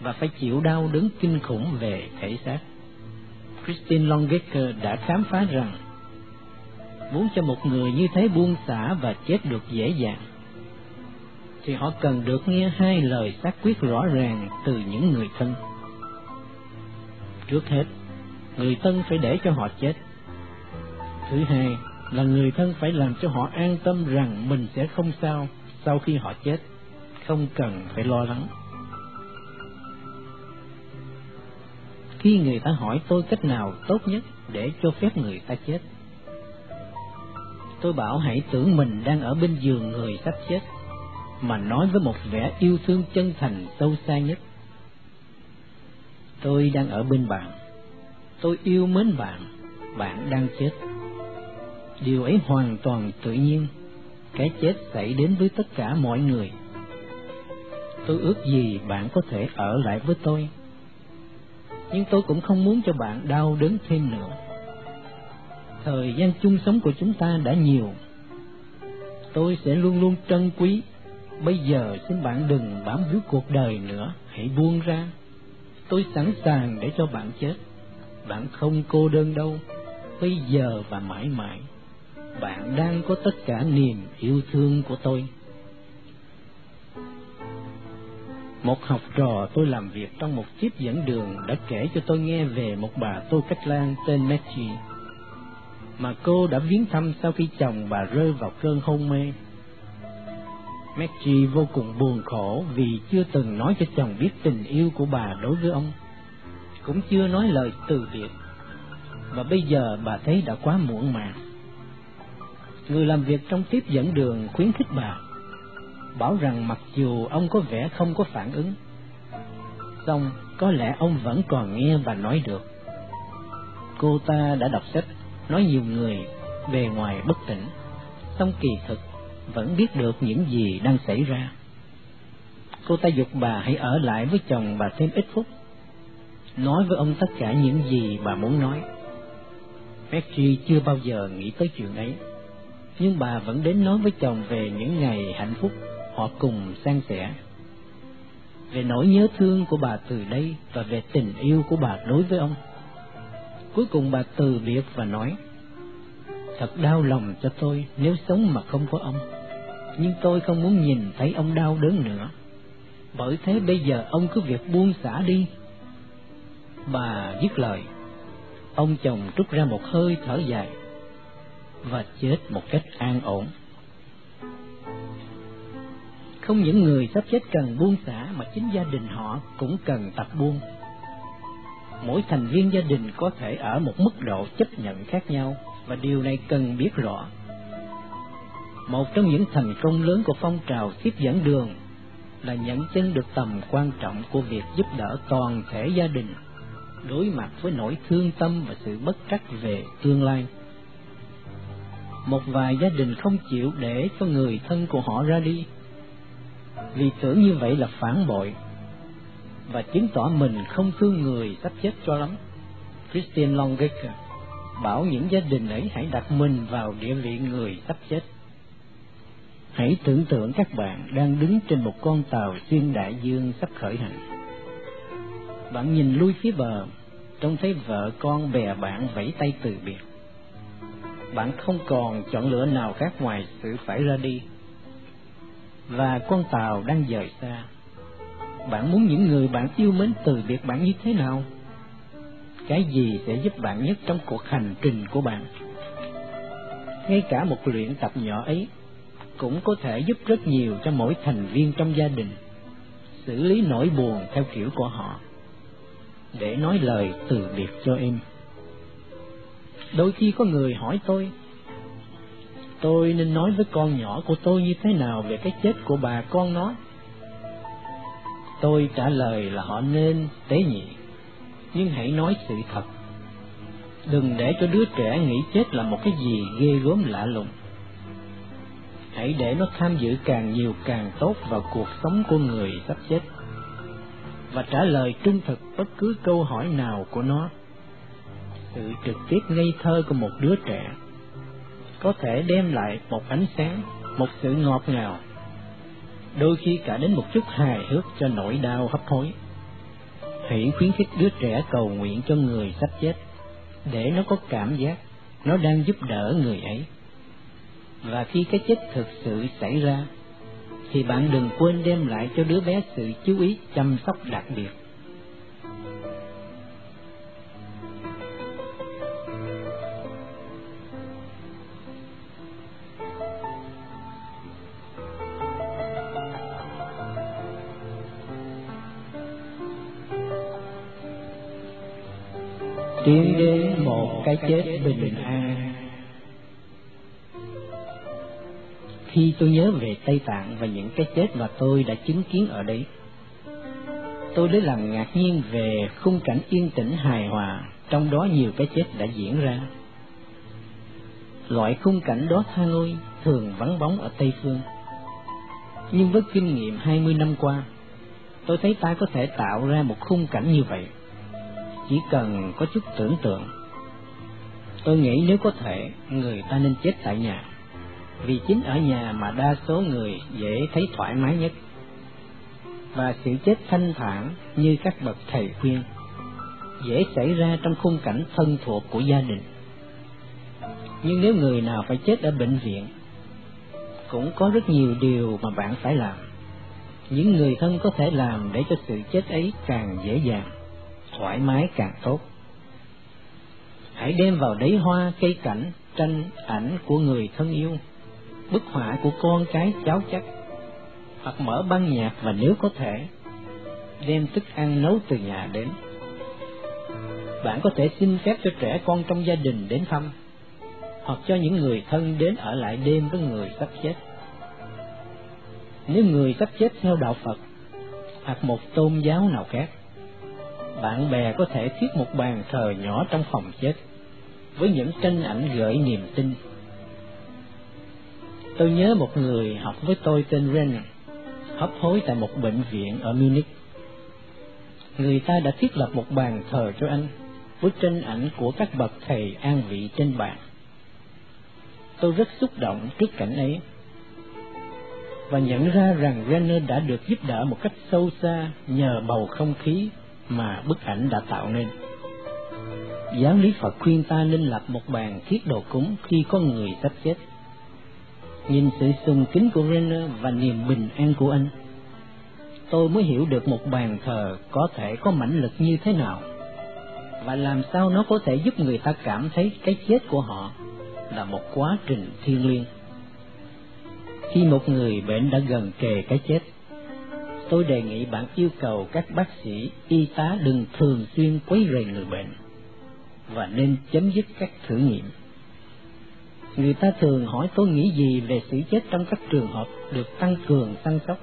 và phải chịu đau đớn kinh khủng về thể xác. Christine Longacre đã khám phá rằng muốn cho một người như thế buông xả và chết được dễ dàng thì họ cần được nghe hai lời xác quyết rõ ràng từ những người thân. Trước hết, người thân phải để cho họ chết. Thứ hai là người thân phải làm cho họ an tâm rằng mình sẽ không sao sau khi họ chết, không cần phải lo lắng. Khi người ta hỏi tôi cách nào tốt nhất để cho phép người ta chết, tôi bảo hãy tưởng mình đang ở bên giường người sắp chết, mà nói với một vẻ yêu thương chân thành sâu xa nhất. Tôi đang ở bên bạn. Tôi yêu mến bạn. Bạn đang chết. Điều ấy hoàn toàn tự nhiên cái chết xảy đến với tất cả mọi người. Tôi ước gì bạn có thể ở lại với tôi, nhưng tôi cũng không muốn cho bạn đau đớn thêm nữa. Thời gian chung sống của chúng ta đã nhiều, tôi sẽ luôn luôn trân quý. Bây giờ xin bạn đừng bám víu cuộc đời nữa, hãy buông ra. Tôi sẵn sàng để cho bạn chết, bạn không cô đơn đâu, bây giờ và mãi mãi bạn đang có tất cả niềm yêu thương của tôi. Một học trò tôi làm việc trong một chiếc dẫn đường đã kể cho tôi nghe về một bà Tô Cách Lan tên Mechi, mà cô đã viếng thăm sau khi chồng bà rơi vào cơn hôn mê. Mechi vô cùng buồn khổ vì chưa từng nói cho chồng biết tình yêu của bà đối với ông, cũng chưa nói lời từ biệt, và bây giờ bà thấy đã quá muộn màng người làm việc trong tiếp dẫn đường khuyến khích bà, bảo rằng mặc dù ông có vẻ không có phản ứng, song có lẽ ông vẫn còn nghe và nói được. Cô ta đã đọc sách nói nhiều người bề ngoài bất tỉnh, song kỳ thực vẫn biết được những gì đang xảy ra. Cô ta dục bà hãy ở lại với chồng bà thêm ít phút, nói với ông tất cả những gì bà muốn nói. Becky chưa bao giờ nghĩ tới chuyện ấy, nhưng bà vẫn đến nói với chồng về những ngày hạnh phúc họ cùng san sẻ về nỗi nhớ thương của bà từ đây và về tình yêu của bà đối với ông. Cuối cùng bà từ biệt và nói, Thật đau lòng cho tôi nếu sống mà không có ông, nhưng tôi không muốn nhìn thấy ông đau đớn nữa. Bởi thế bây giờ ông cứ việc buông xả đi. Bà dứt lời, ông chồng trút ra một hơi thở dài và chết một cách an ổn. Không những người sắp chết cần buông xả mà chính gia đình họ cũng cần tập buông. Mỗi thành viên gia đình có thể ở một mức độ chấp nhận khác nhau và điều này cần biết rõ. Một trong những thành công lớn của phong trào tiếp dẫn đường là nhận chân được tầm quan trọng của việc giúp đỡ toàn thể gia đình đối mặt với nỗi thương tâm và sự bất trắc về tương lai. Một vài gia đình không chịu để cho người thân của họ ra đi vì tưởng như vậy là phản bội và chứng tỏ mình không thương người sắp chết cho lắm. Christian Longacre bảo những gia đình ấy hãy đặt mình vào địa vị người sắp chết. Hãy tưởng tượng các bạn đang đứng trên một con tàu xuyên đại dương sắp khởi hành. Bạn nhìn lui phía bờ, trông thấy vợ con bè bạn vẫy tay từ biệt. Bạn không còn chọn lựa nào khác ngoài sự phải ra đi và con tàu đang dời xa. Bạn muốn những người bạn yêu mến từ biệt bạn như thế nào? Cái gì sẽ giúp bạn nhất trong cuộc hành trình của bạn? Ngay cả một luyện tập nhỏ ấy cũng có thể giúp rất nhiều cho mỗi thành viên trong gia đình xử lý nỗi buồn theo kiểu của họ để nói lời từ biệt cho em. Đôi khi có người hỏi tôi tôi nên nói với con nhỏ của tôi như thế nào về cái chết của bà con nó? Tôi trả lời là họ nên tế nhị, nhưng hãy nói sự thật. Đừng để cho đứa trẻ nghĩ chết là một cái gì ghê gớm lạ lùng. Hãy để nó tham dự càng nhiều càng tốt vào cuộc sống của người sắp chết. Và trả lời trung thực bất cứ câu hỏi nào của nó sự trực tiếp ngây thơ của một đứa trẻ có thể đem lại một ánh sáng, một sự ngọt ngào, đôi khi cả đến một chút hài hước cho nỗi đau hấp hối. Hãy khuyến khích đứa trẻ cầu nguyện cho người sắp chết, để nó có cảm giác nó đang giúp đỡ người ấy. Và khi cái chết thực sự xảy ra, thì bạn đừng quên đem lại cho đứa bé sự chú ý chăm sóc đặc biệt. Tiến đến một cái chết bình an khi tôi nhớ về Tây Tạng và những cái chết mà tôi đã chứng kiến ở đấy, tôi lấy làm ngạc nhiên về khung cảnh yên tĩnh hài hòa, trong đó nhiều cái chết đã diễn ra. Loại khung cảnh đó tha ngôi thường vắng bóng ở Tây Phương. Nhưng với kinh nghiệm hai mươi năm qua, tôi thấy ta có thể tạo ra một khung cảnh như vậy chỉ cần có chút tưởng tượng. Tôi nghĩ nếu có thể, người ta nên chết tại nhà, vì chính ở nhà mà đa số người dễ thấy thoải mái nhất. Và sự chết thanh thản như các bậc thầy khuyên, dễ xảy ra trong khung cảnh thân thuộc của gia đình. Nhưng nếu người nào phải chết ở bệnh viện, cũng có rất nhiều điều mà bạn phải làm. Những người thân có thể làm để cho sự chết ấy càng dễ dàng thoải mái càng tốt. Hãy đem vào đấy hoa, cây cảnh, tranh, ảnh của người thân yêu, bức họa của con cái cháu chắc, hoặc mở băng nhạc và nếu có thể, đem thức ăn nấu từ nhà đến. Bạn có thể xin phép cho trẻ con trong gia đình đến thăm, hoặc cho những người thân đến ở lại đêm với người sắp chết. Nếu người sắp chết theo đạo Phật, hoặc một tôn giáo nào khác, bạn bè có thể thiết một bàn thờ nhỏ trong phòng chết với những tranh ảnh gợi niềm tin. Tôi nhớ một người học với tôi tên Ren, hấp hối tại một bệnh viện ở Munich. Người ta đã thiết lập một bàn thờ cho anh, với tranh ảnh của các bậc thầy an vị trên bàn. Tôi rất xúc động trước cảnh ấy, và nhận ra rằng Renner đã được giúp đỡ một cách sâu xa nhờ bầu không khí mà bức ảnh đã tạo nên. Giáo lý Phật khuyên ta nên lập một bàn thiết đồ cúng khi có người sắp chết. Nhìn sự sùng kính của Renner và niềm bình an của anh, tôi mới hiểu được một bàn thờ có thể có mãnh lực như thế nào và làm sao nó có thể giúp người ta cảm thấy cái chết của họ là một quá trình thiêng liêng. Khi một người bệnh đã gần kề cái chết, tôi đề nghị bạn yêu cầu các bác sĩ, y tá đừng thường xuyên quấy rầy người bệnh và nên chấm dứt các thử nghiệm. Người ta thường hỏi tôi nghĩ gì về sự chết trong các trường hợp được tăng cường tăng sóc.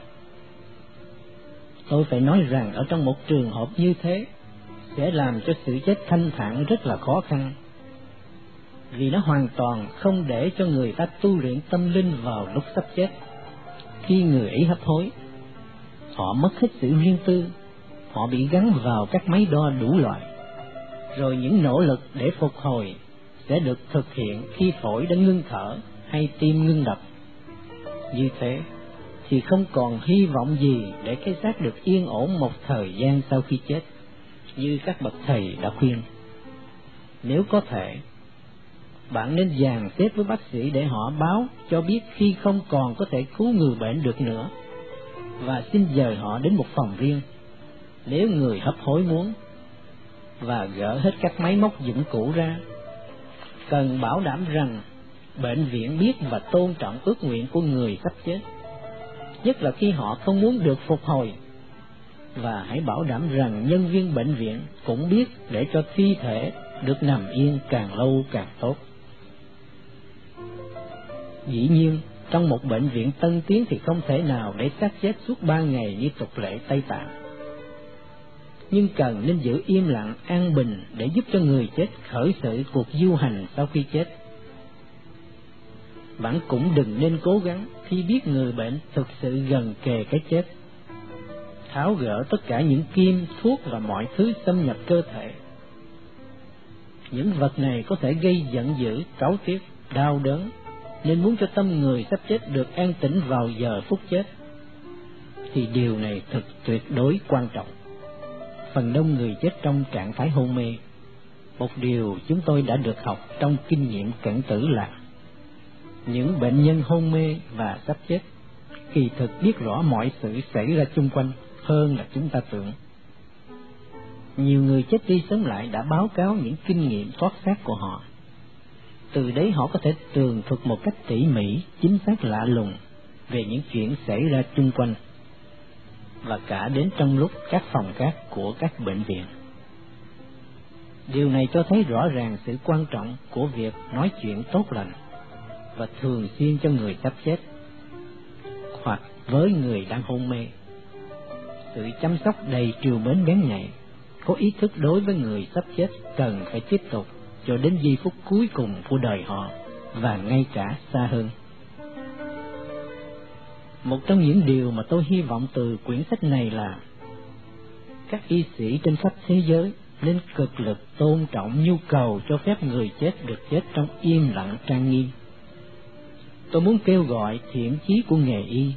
Tôi phải nói rằng ở trong một trường hợp như thế sẽ làm cho sự chết thanh thản rất là khó khăn vì nó hoàn toàn không để cho người ta tu luyện tâm linh vào lúc sắp chết. Khi người ấy hấp hối, họ mất hết sự riêng tư, họ bị gắn vào các máy đo đủ loại, rồi những nỗ lực để phục hồi sẽ được thực hiện khi phổi đã ngưng thở hay tim ngưng đập. Như thế thì không còn hy vọng gì để cái xác được yên ổn một thời gian sau khi chết, như các bậc thầy đã khuyên. Nếu có thể, bạn nên dàn xếp với bác sĩ để họ báo cho biết khi không còn có thể cứu người bệnh được nữa và xin dời họ đến một phòng riêng. Nếu người hấp hối muốn và gỡ hết các máy móc dụng cụ ra cần bảo đảm rằng bệnh viện biết và tôn trọng ước nguyện của người sắp chết. Nhất là khi họ không muốn được phục hồi. Và hãy bảo đảm rằng nhân viên bệnh viện cũng biết để cho thi thể được nằm yên càng lâu càng tốt. Dĩ nhiên, trong một bệnh viện tân tiến thì không thể nào để xác chết suốt ba ngày như tục lệ Tây Tạng. Nhưng cần nên giữ im lặng, an bình để giúp cho người chết khởi sự cuộc du hành sau khi chết. Bạn cũng đừng nên cố gắng khi biết người bệnh thực sự gần kề cái chết. Tháo gỡ tất cả những kim, thuốc và mọi thứ xâm nhập cơ thể. Những vật này có thể gây giận dữ, cáu tiếc, đau đớn, nên muốn cho tâm người sắp chết được an tĩnh vào giờ phút chết, thì điều này thật tuyệt đối quan trọng. Phần đông người chết trong trạng thái hôn mê, một điều chúng tôi đã được học trong kinh nghiệm cận tử là những bệnh nhân hôn mê và sắp chết kỳ thực biết rõ mọi sự xảy ra chung quanh hơn là chúng ta tưởng. Nhiều người chết đi sống lại đã báo cáo những kinh nghiệm thoát xác của họ từ đấy họ có thể tường thuật một cách tỉ mỉ, chính xác lạ lùng về những chuyện xảy ra chung quanh và cả đến trong lúc các phòng khác của các bệnh viện. Điều này cho thấy rõ ràng sự quan trọng của việc nói chuyện tốt lành và thường xuyên cho người sắp chết hoặc với người đang hôn mê. Sự chăm sóc đầy triều mến bén nhạy, có ý thức đối với người sắp chết cần phải tiếp tục cho đến giây phút cuối cùng của đời họ và ngay cả xa hơn. Một trong những điều mà tôi hy vọng từ quyển sách này là các y sĩ trên khắp thế giới nên cực lực tôn trọng nhu cầu cho phép người chết được chết trong im lặng trang nghiêm. Tôi muốn kêu gọi thiện chí của nghề y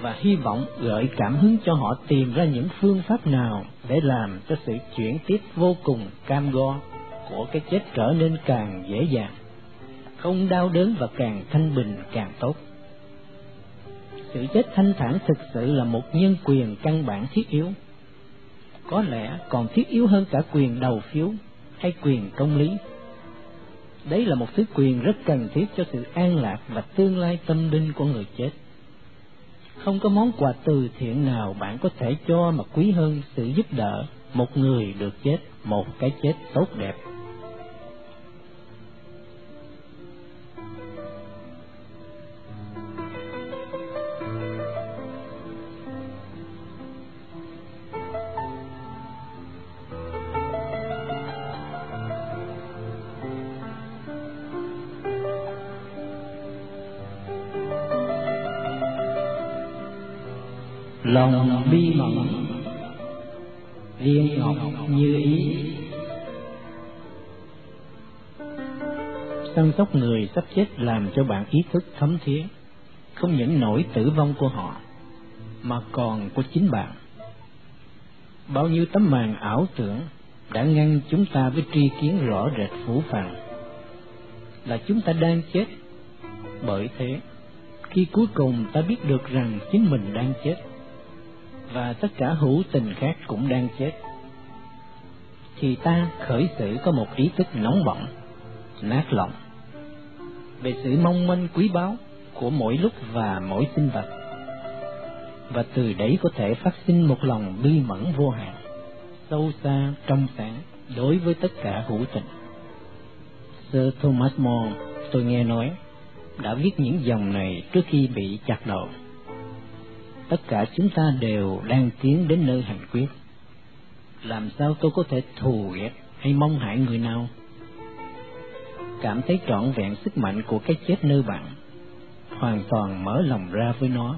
và hy vọng gợi cảm hứng cho họ tìm ra những phương pháp nào để làm cho sự chuyển tiếp vô cùng cam go của cái chết trở nên càng dễ dàng, không đau đớn và càng thanh bình càng tốt. Sự chết thanh thản thực sự là một nhân quyền căn bản thiết yếu, có lẽ còn thiết yếu hơn cả quyền đầu phiếu hay quyền công lý. Đấy là một thứ quyền rất cần thiết cho sự an lạc và tương lai tâm linh của người chết. Không có món quà từ thiện nào bạn có thể cho mà quý hơn sự giúp đỡ một người được chết một cái chết tốt đẹp. Lòng bi mẫn viên ngọc như ý. Săn sóc người sắp chết làm cho bạn ý thức thấm thía, không những nỗi tử vong của họ, mà còn của chính bạn. Bao nhiêu tấm màn ảo tưởng đã ngăn chúng ta với tri kiến rõ rệt phủ phàng, là chúng ta đang chết. Bởi thế, khi cuối cùng ta biết được rằng chính mình đang chết và tất cả hữu tình khác cũng đang chết. Thì ta khởi sự có một ý thức nóng bỏng, nát lòng. Về sự mong manh quý báu của mỗi lúc và mỗi sinh vật. Và từ đấy có thể phát sinh một lòng bi mẫn vô hạn, sâu xa trong sáng đối với tất cả hữu tình. Sir Thomas More, tôi nghe nói, đã viết những dòng này trước khi bị chặt đầu tất cả chúng ta đều đang tiến đến nơi hành quyết. Làm sao tôi có thể thù ghét hay mong hại người nào? Cảm thấy trọn vẹn sức mạnh của cái chết nơi bạn, hoàn toàn mở lòng ra với nó.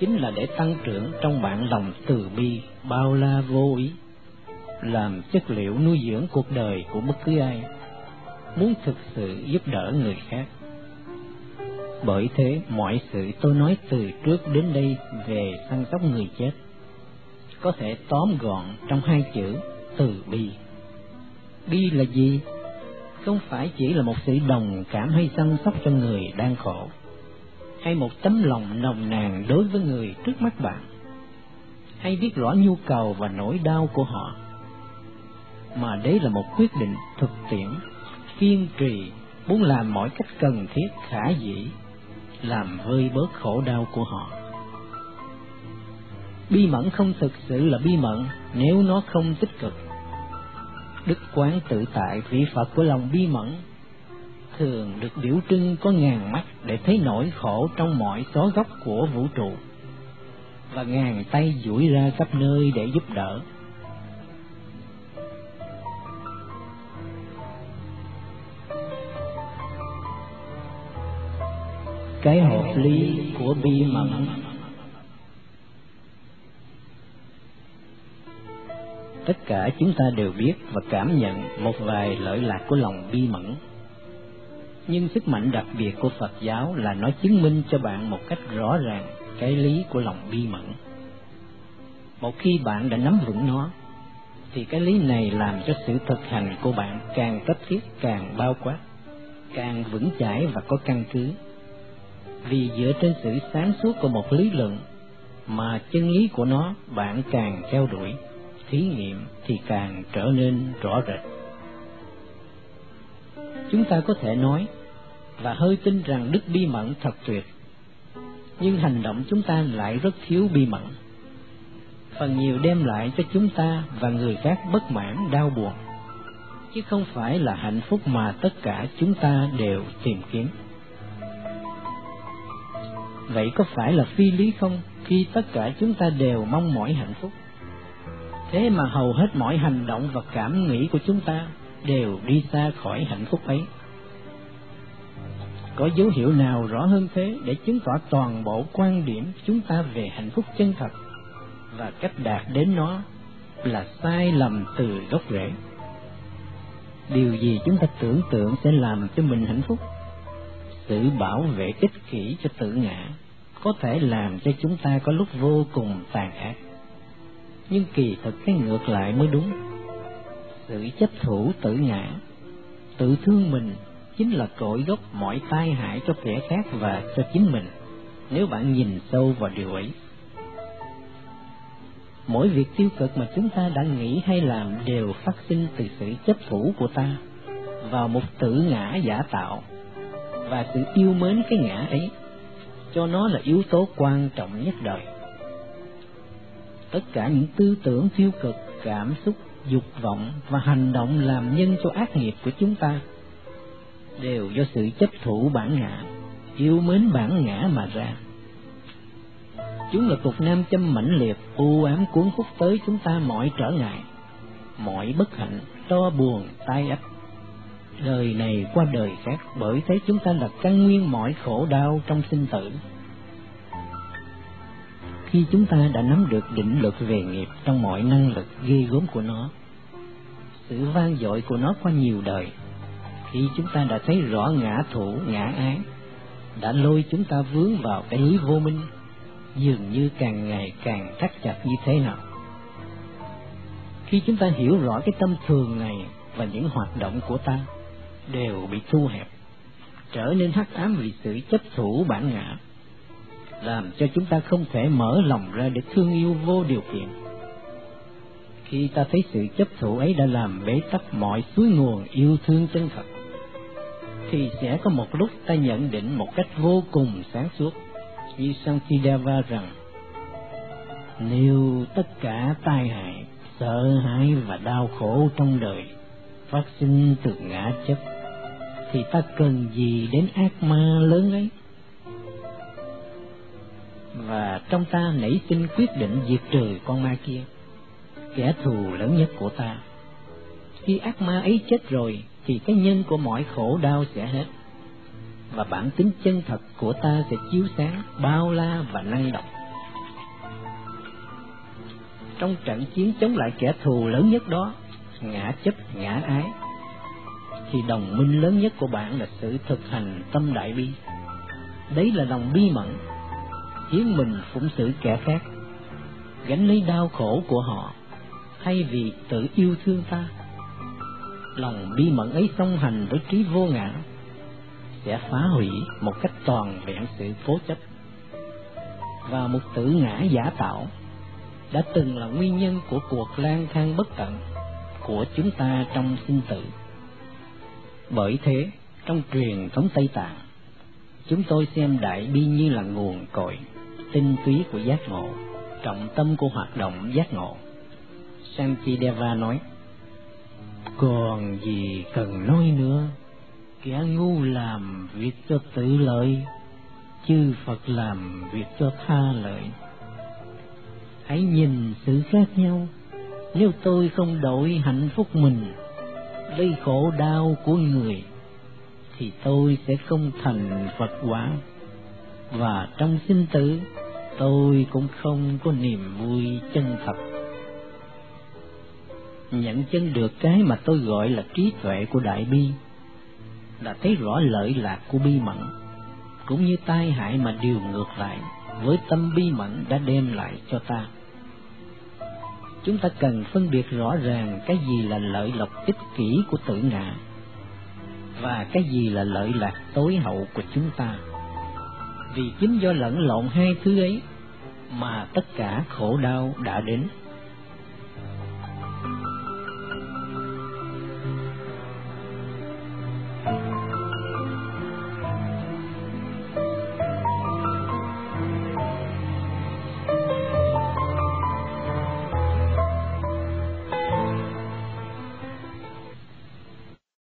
Chính là để tăng trưởng trong bạn lòng từ bi, bao la vô ý, làm chất liệu nuôi dưỡng cuộc đời của bất cứ ai, muốn thực sự giúp đỡ người khác bởi thế, mọi sự tôi nói từ trước đến đây về săn sóc người chết, có thể tóm gọn trong hai chữ từ bi. Bi là gì? Không phải chỉ là một sự đồng cảm hay săn sóc cho người đang khổ, hay một tấm lòng nồng nàn đối với người trước mắt bạn, hay biết rõ nhu cầu và nỗi đau của họ. Mà đấy là một quyết định thực tiễn, kiên trì, muốn làm mọi cách cần thiết, khả dĩ làm vơi bớt khổ đau của họ. Bi mẫn không thực sự là bi mẫn nếu nó không tích cực. Đức quán tự tại vị phật của lòng bi mẫn thường được biểu trưng có ngàn mắt để thấy nỗi khổ trong mọi xó góc của vũ trụ và ngàn tay duỗi ra khắp nơi để giúp đỡ. Cái hợp lý của bi mẫn. Tất cả chúng ta đều biết và cảm nhận một vài lợi lạc của lòng bi mẫn. Nhưng sức mạnh đặc biệt của phật giáo là nó chứng minh cho bạn một cách rõ ràng cái lý của lòng bi mẫn. Một khi bạn đã nắm vững nó, thì cái lý này làm cho sự thực hành của bạn càng cấp thiết, càng bao quát, càng vững chãi và có căn cứ vì dựa trên sự sáng suốt của một lý luận mà chân lý của nó bạn càng theo đuổi, thí nghiệm thì càng trở nên rõ rệt. Chúng ta có thể nói và hơi tin rằng đức bi mẫn thật tuyệt, nhưng hành động chúng ta lại rất thiếu bi mẫn. Phần nhiều đem lại cho chúng ta và người khác bất mãn, đau buồn, chứ không phải là hạnh phúc mà tất cả chúng ta đều tìm kiếm vậy có phải là phi lý không? Khi tất cả chúng ta đều mong mỏi hạnh phúc. Thế mà hầu hết mọi hành động và cảm nghĩ của chúng ta đều đi xa khỏi hạnh phúc ấy. Có dấu hiệu nào rõ hơn thế để chứng tỏ toàn bộ quan điểm chúng ta về hạnh phúc chân thật và cách đạt đến nó là sai lầm từ gốc rễ? Điều gì chúng ta tưởng tượng sẽ làm cho mình hạnh phúc? Sự bảo vệ ích kỷ cho tự ngã, có thể làm cho chúng ta có lúc vô cùng tàn ác. Nhưng kỳ thực cái ngược lại mới đúng. Sự chấp thủ tự ngã, tự thương mình chính là cội gốc mọi tai hại cho kẻ khác và cho chính mình, nếu bạn nhìn sâu vào điều ấy. Mỗi việc tiêu cực mà chúng ta đã nghĩ hay làm đều phát sinh từ sự chấp thủ của ta vào một tự ngã giả tạo và sự yêu mến cái ngã ấy, cho nó là yếu tố quan trọng nhất đời. Tất cả những tư tưởng tiêu cực, cảm xúc, dục vọng và hành động làm nhân cho ác nghiệp của chúng ta đều do sự chấp thủ bản ngã, yêu mến bản ngã mà ra. Chúng là cục nam châm mãnh liệt, u ám cuốn hút tới chúng ta mọi trở ngại, mọi bất hạnh, to buồn, tai ách đời này qua đời khác bởi thế chúng ta là căn nguyên mọi khổ đau trong sinh tử khi chúng ta đã nắm được định luật về nghiệp trong mọi năng lực ghê gớm của nó, sự vang dội của nó qua nhiều đời, khi chúng ta đã thấy rõ ngã thủ, ngã ái, đã lôi chúng ta vướng vào cái lưới vô minh, dường như càng ngày càng thắt chặt như thế nào. Khi chúng ta hiểu rõ cái tâm thường này và những hoạt động của ta đều bị thu hẹp, trở nên hắc ám vì sự chấp thủ bản ngã, làm cho chúng ta không thể mở lòng ra để thương yêu vô điều kiện. Khi ta thấy sự chấp thủ ấy đã làm bế tắc mọi suối nguồn yêu thương chân thật, thì sẽ có một lúc ta nhận định một cách vô cùng sáng suốt như Santideva rằng nếu tất cả tai hại, sợ hãi và đau khổ trong đời phát sinh từ ngã chấp thì ta cần gì đến ác ma lớn ấy? Và trong ta nảy sinh quyết định diệt trừ con ma kia, kẻ thù lớn nhất của ta. Khi ác ma ấy chết rồi, thì cái nhân của mọi khổ đau sẽ hết. Và bản tính chân thật của ta sẽ chiếu sáng, bao la và năng động. Trong trận chiến chống lại kẻ thù lớn nhất đó, ngã chấp ngã ái thì đồng minh lớn nhất của bạn là sự thực hành tâm đại bi. Đấy là lòng bi mẫn hiến mình phụng sự kẻ khác, gánh lấy đau khổ của họ, thay vì tự yêu thương ta. Lòng bi mẫn ấy song hành với trí vô ngã, sẽ phá hủy một cách toàn vẹn sự cố chấp. Và một tự ngã giả tạo đã từng là nguyên nhân của cuộc lang thang bất tận của chúng ta trong sinh tử. Bởi thế, trong truyền thống Tây Tạng, chúng tôi xem đại bi như là nguồn cội, tinh túy của giác ngộ, trọng tâm của hoạt động giác ngộ. Santideva nói, còn gì cần nói nữa, kẻ ngu làm việc cho tự lợi, chư Phật làm việc cho tha lợi. Hãy nhìn sự khác nhau nếu tôi không đổi hạnh phúc mình lấy khổ đau của người, thì tôi sẽ không thành Phật quả. Và trong sinh tử, tôi cũng không có niềm vui chân thật. Nhận chân được cái mà tôi gọi là trí tuệ của đại bi là thấy rõ lợi lạc của bi mẫn, cũng như tai hại mà điều ngược lại với tâm bi mẫn đã đem lại cho ta chúng ta cần phân biệt rõ ràng cái gì là lợi lộc ích kỷ của tự ngã và cái gì là lợi lạc tối hậu của chúng ta. Vì chính do lẫn lộn hai thứ ấy mà tất cả khổ đau đã đến.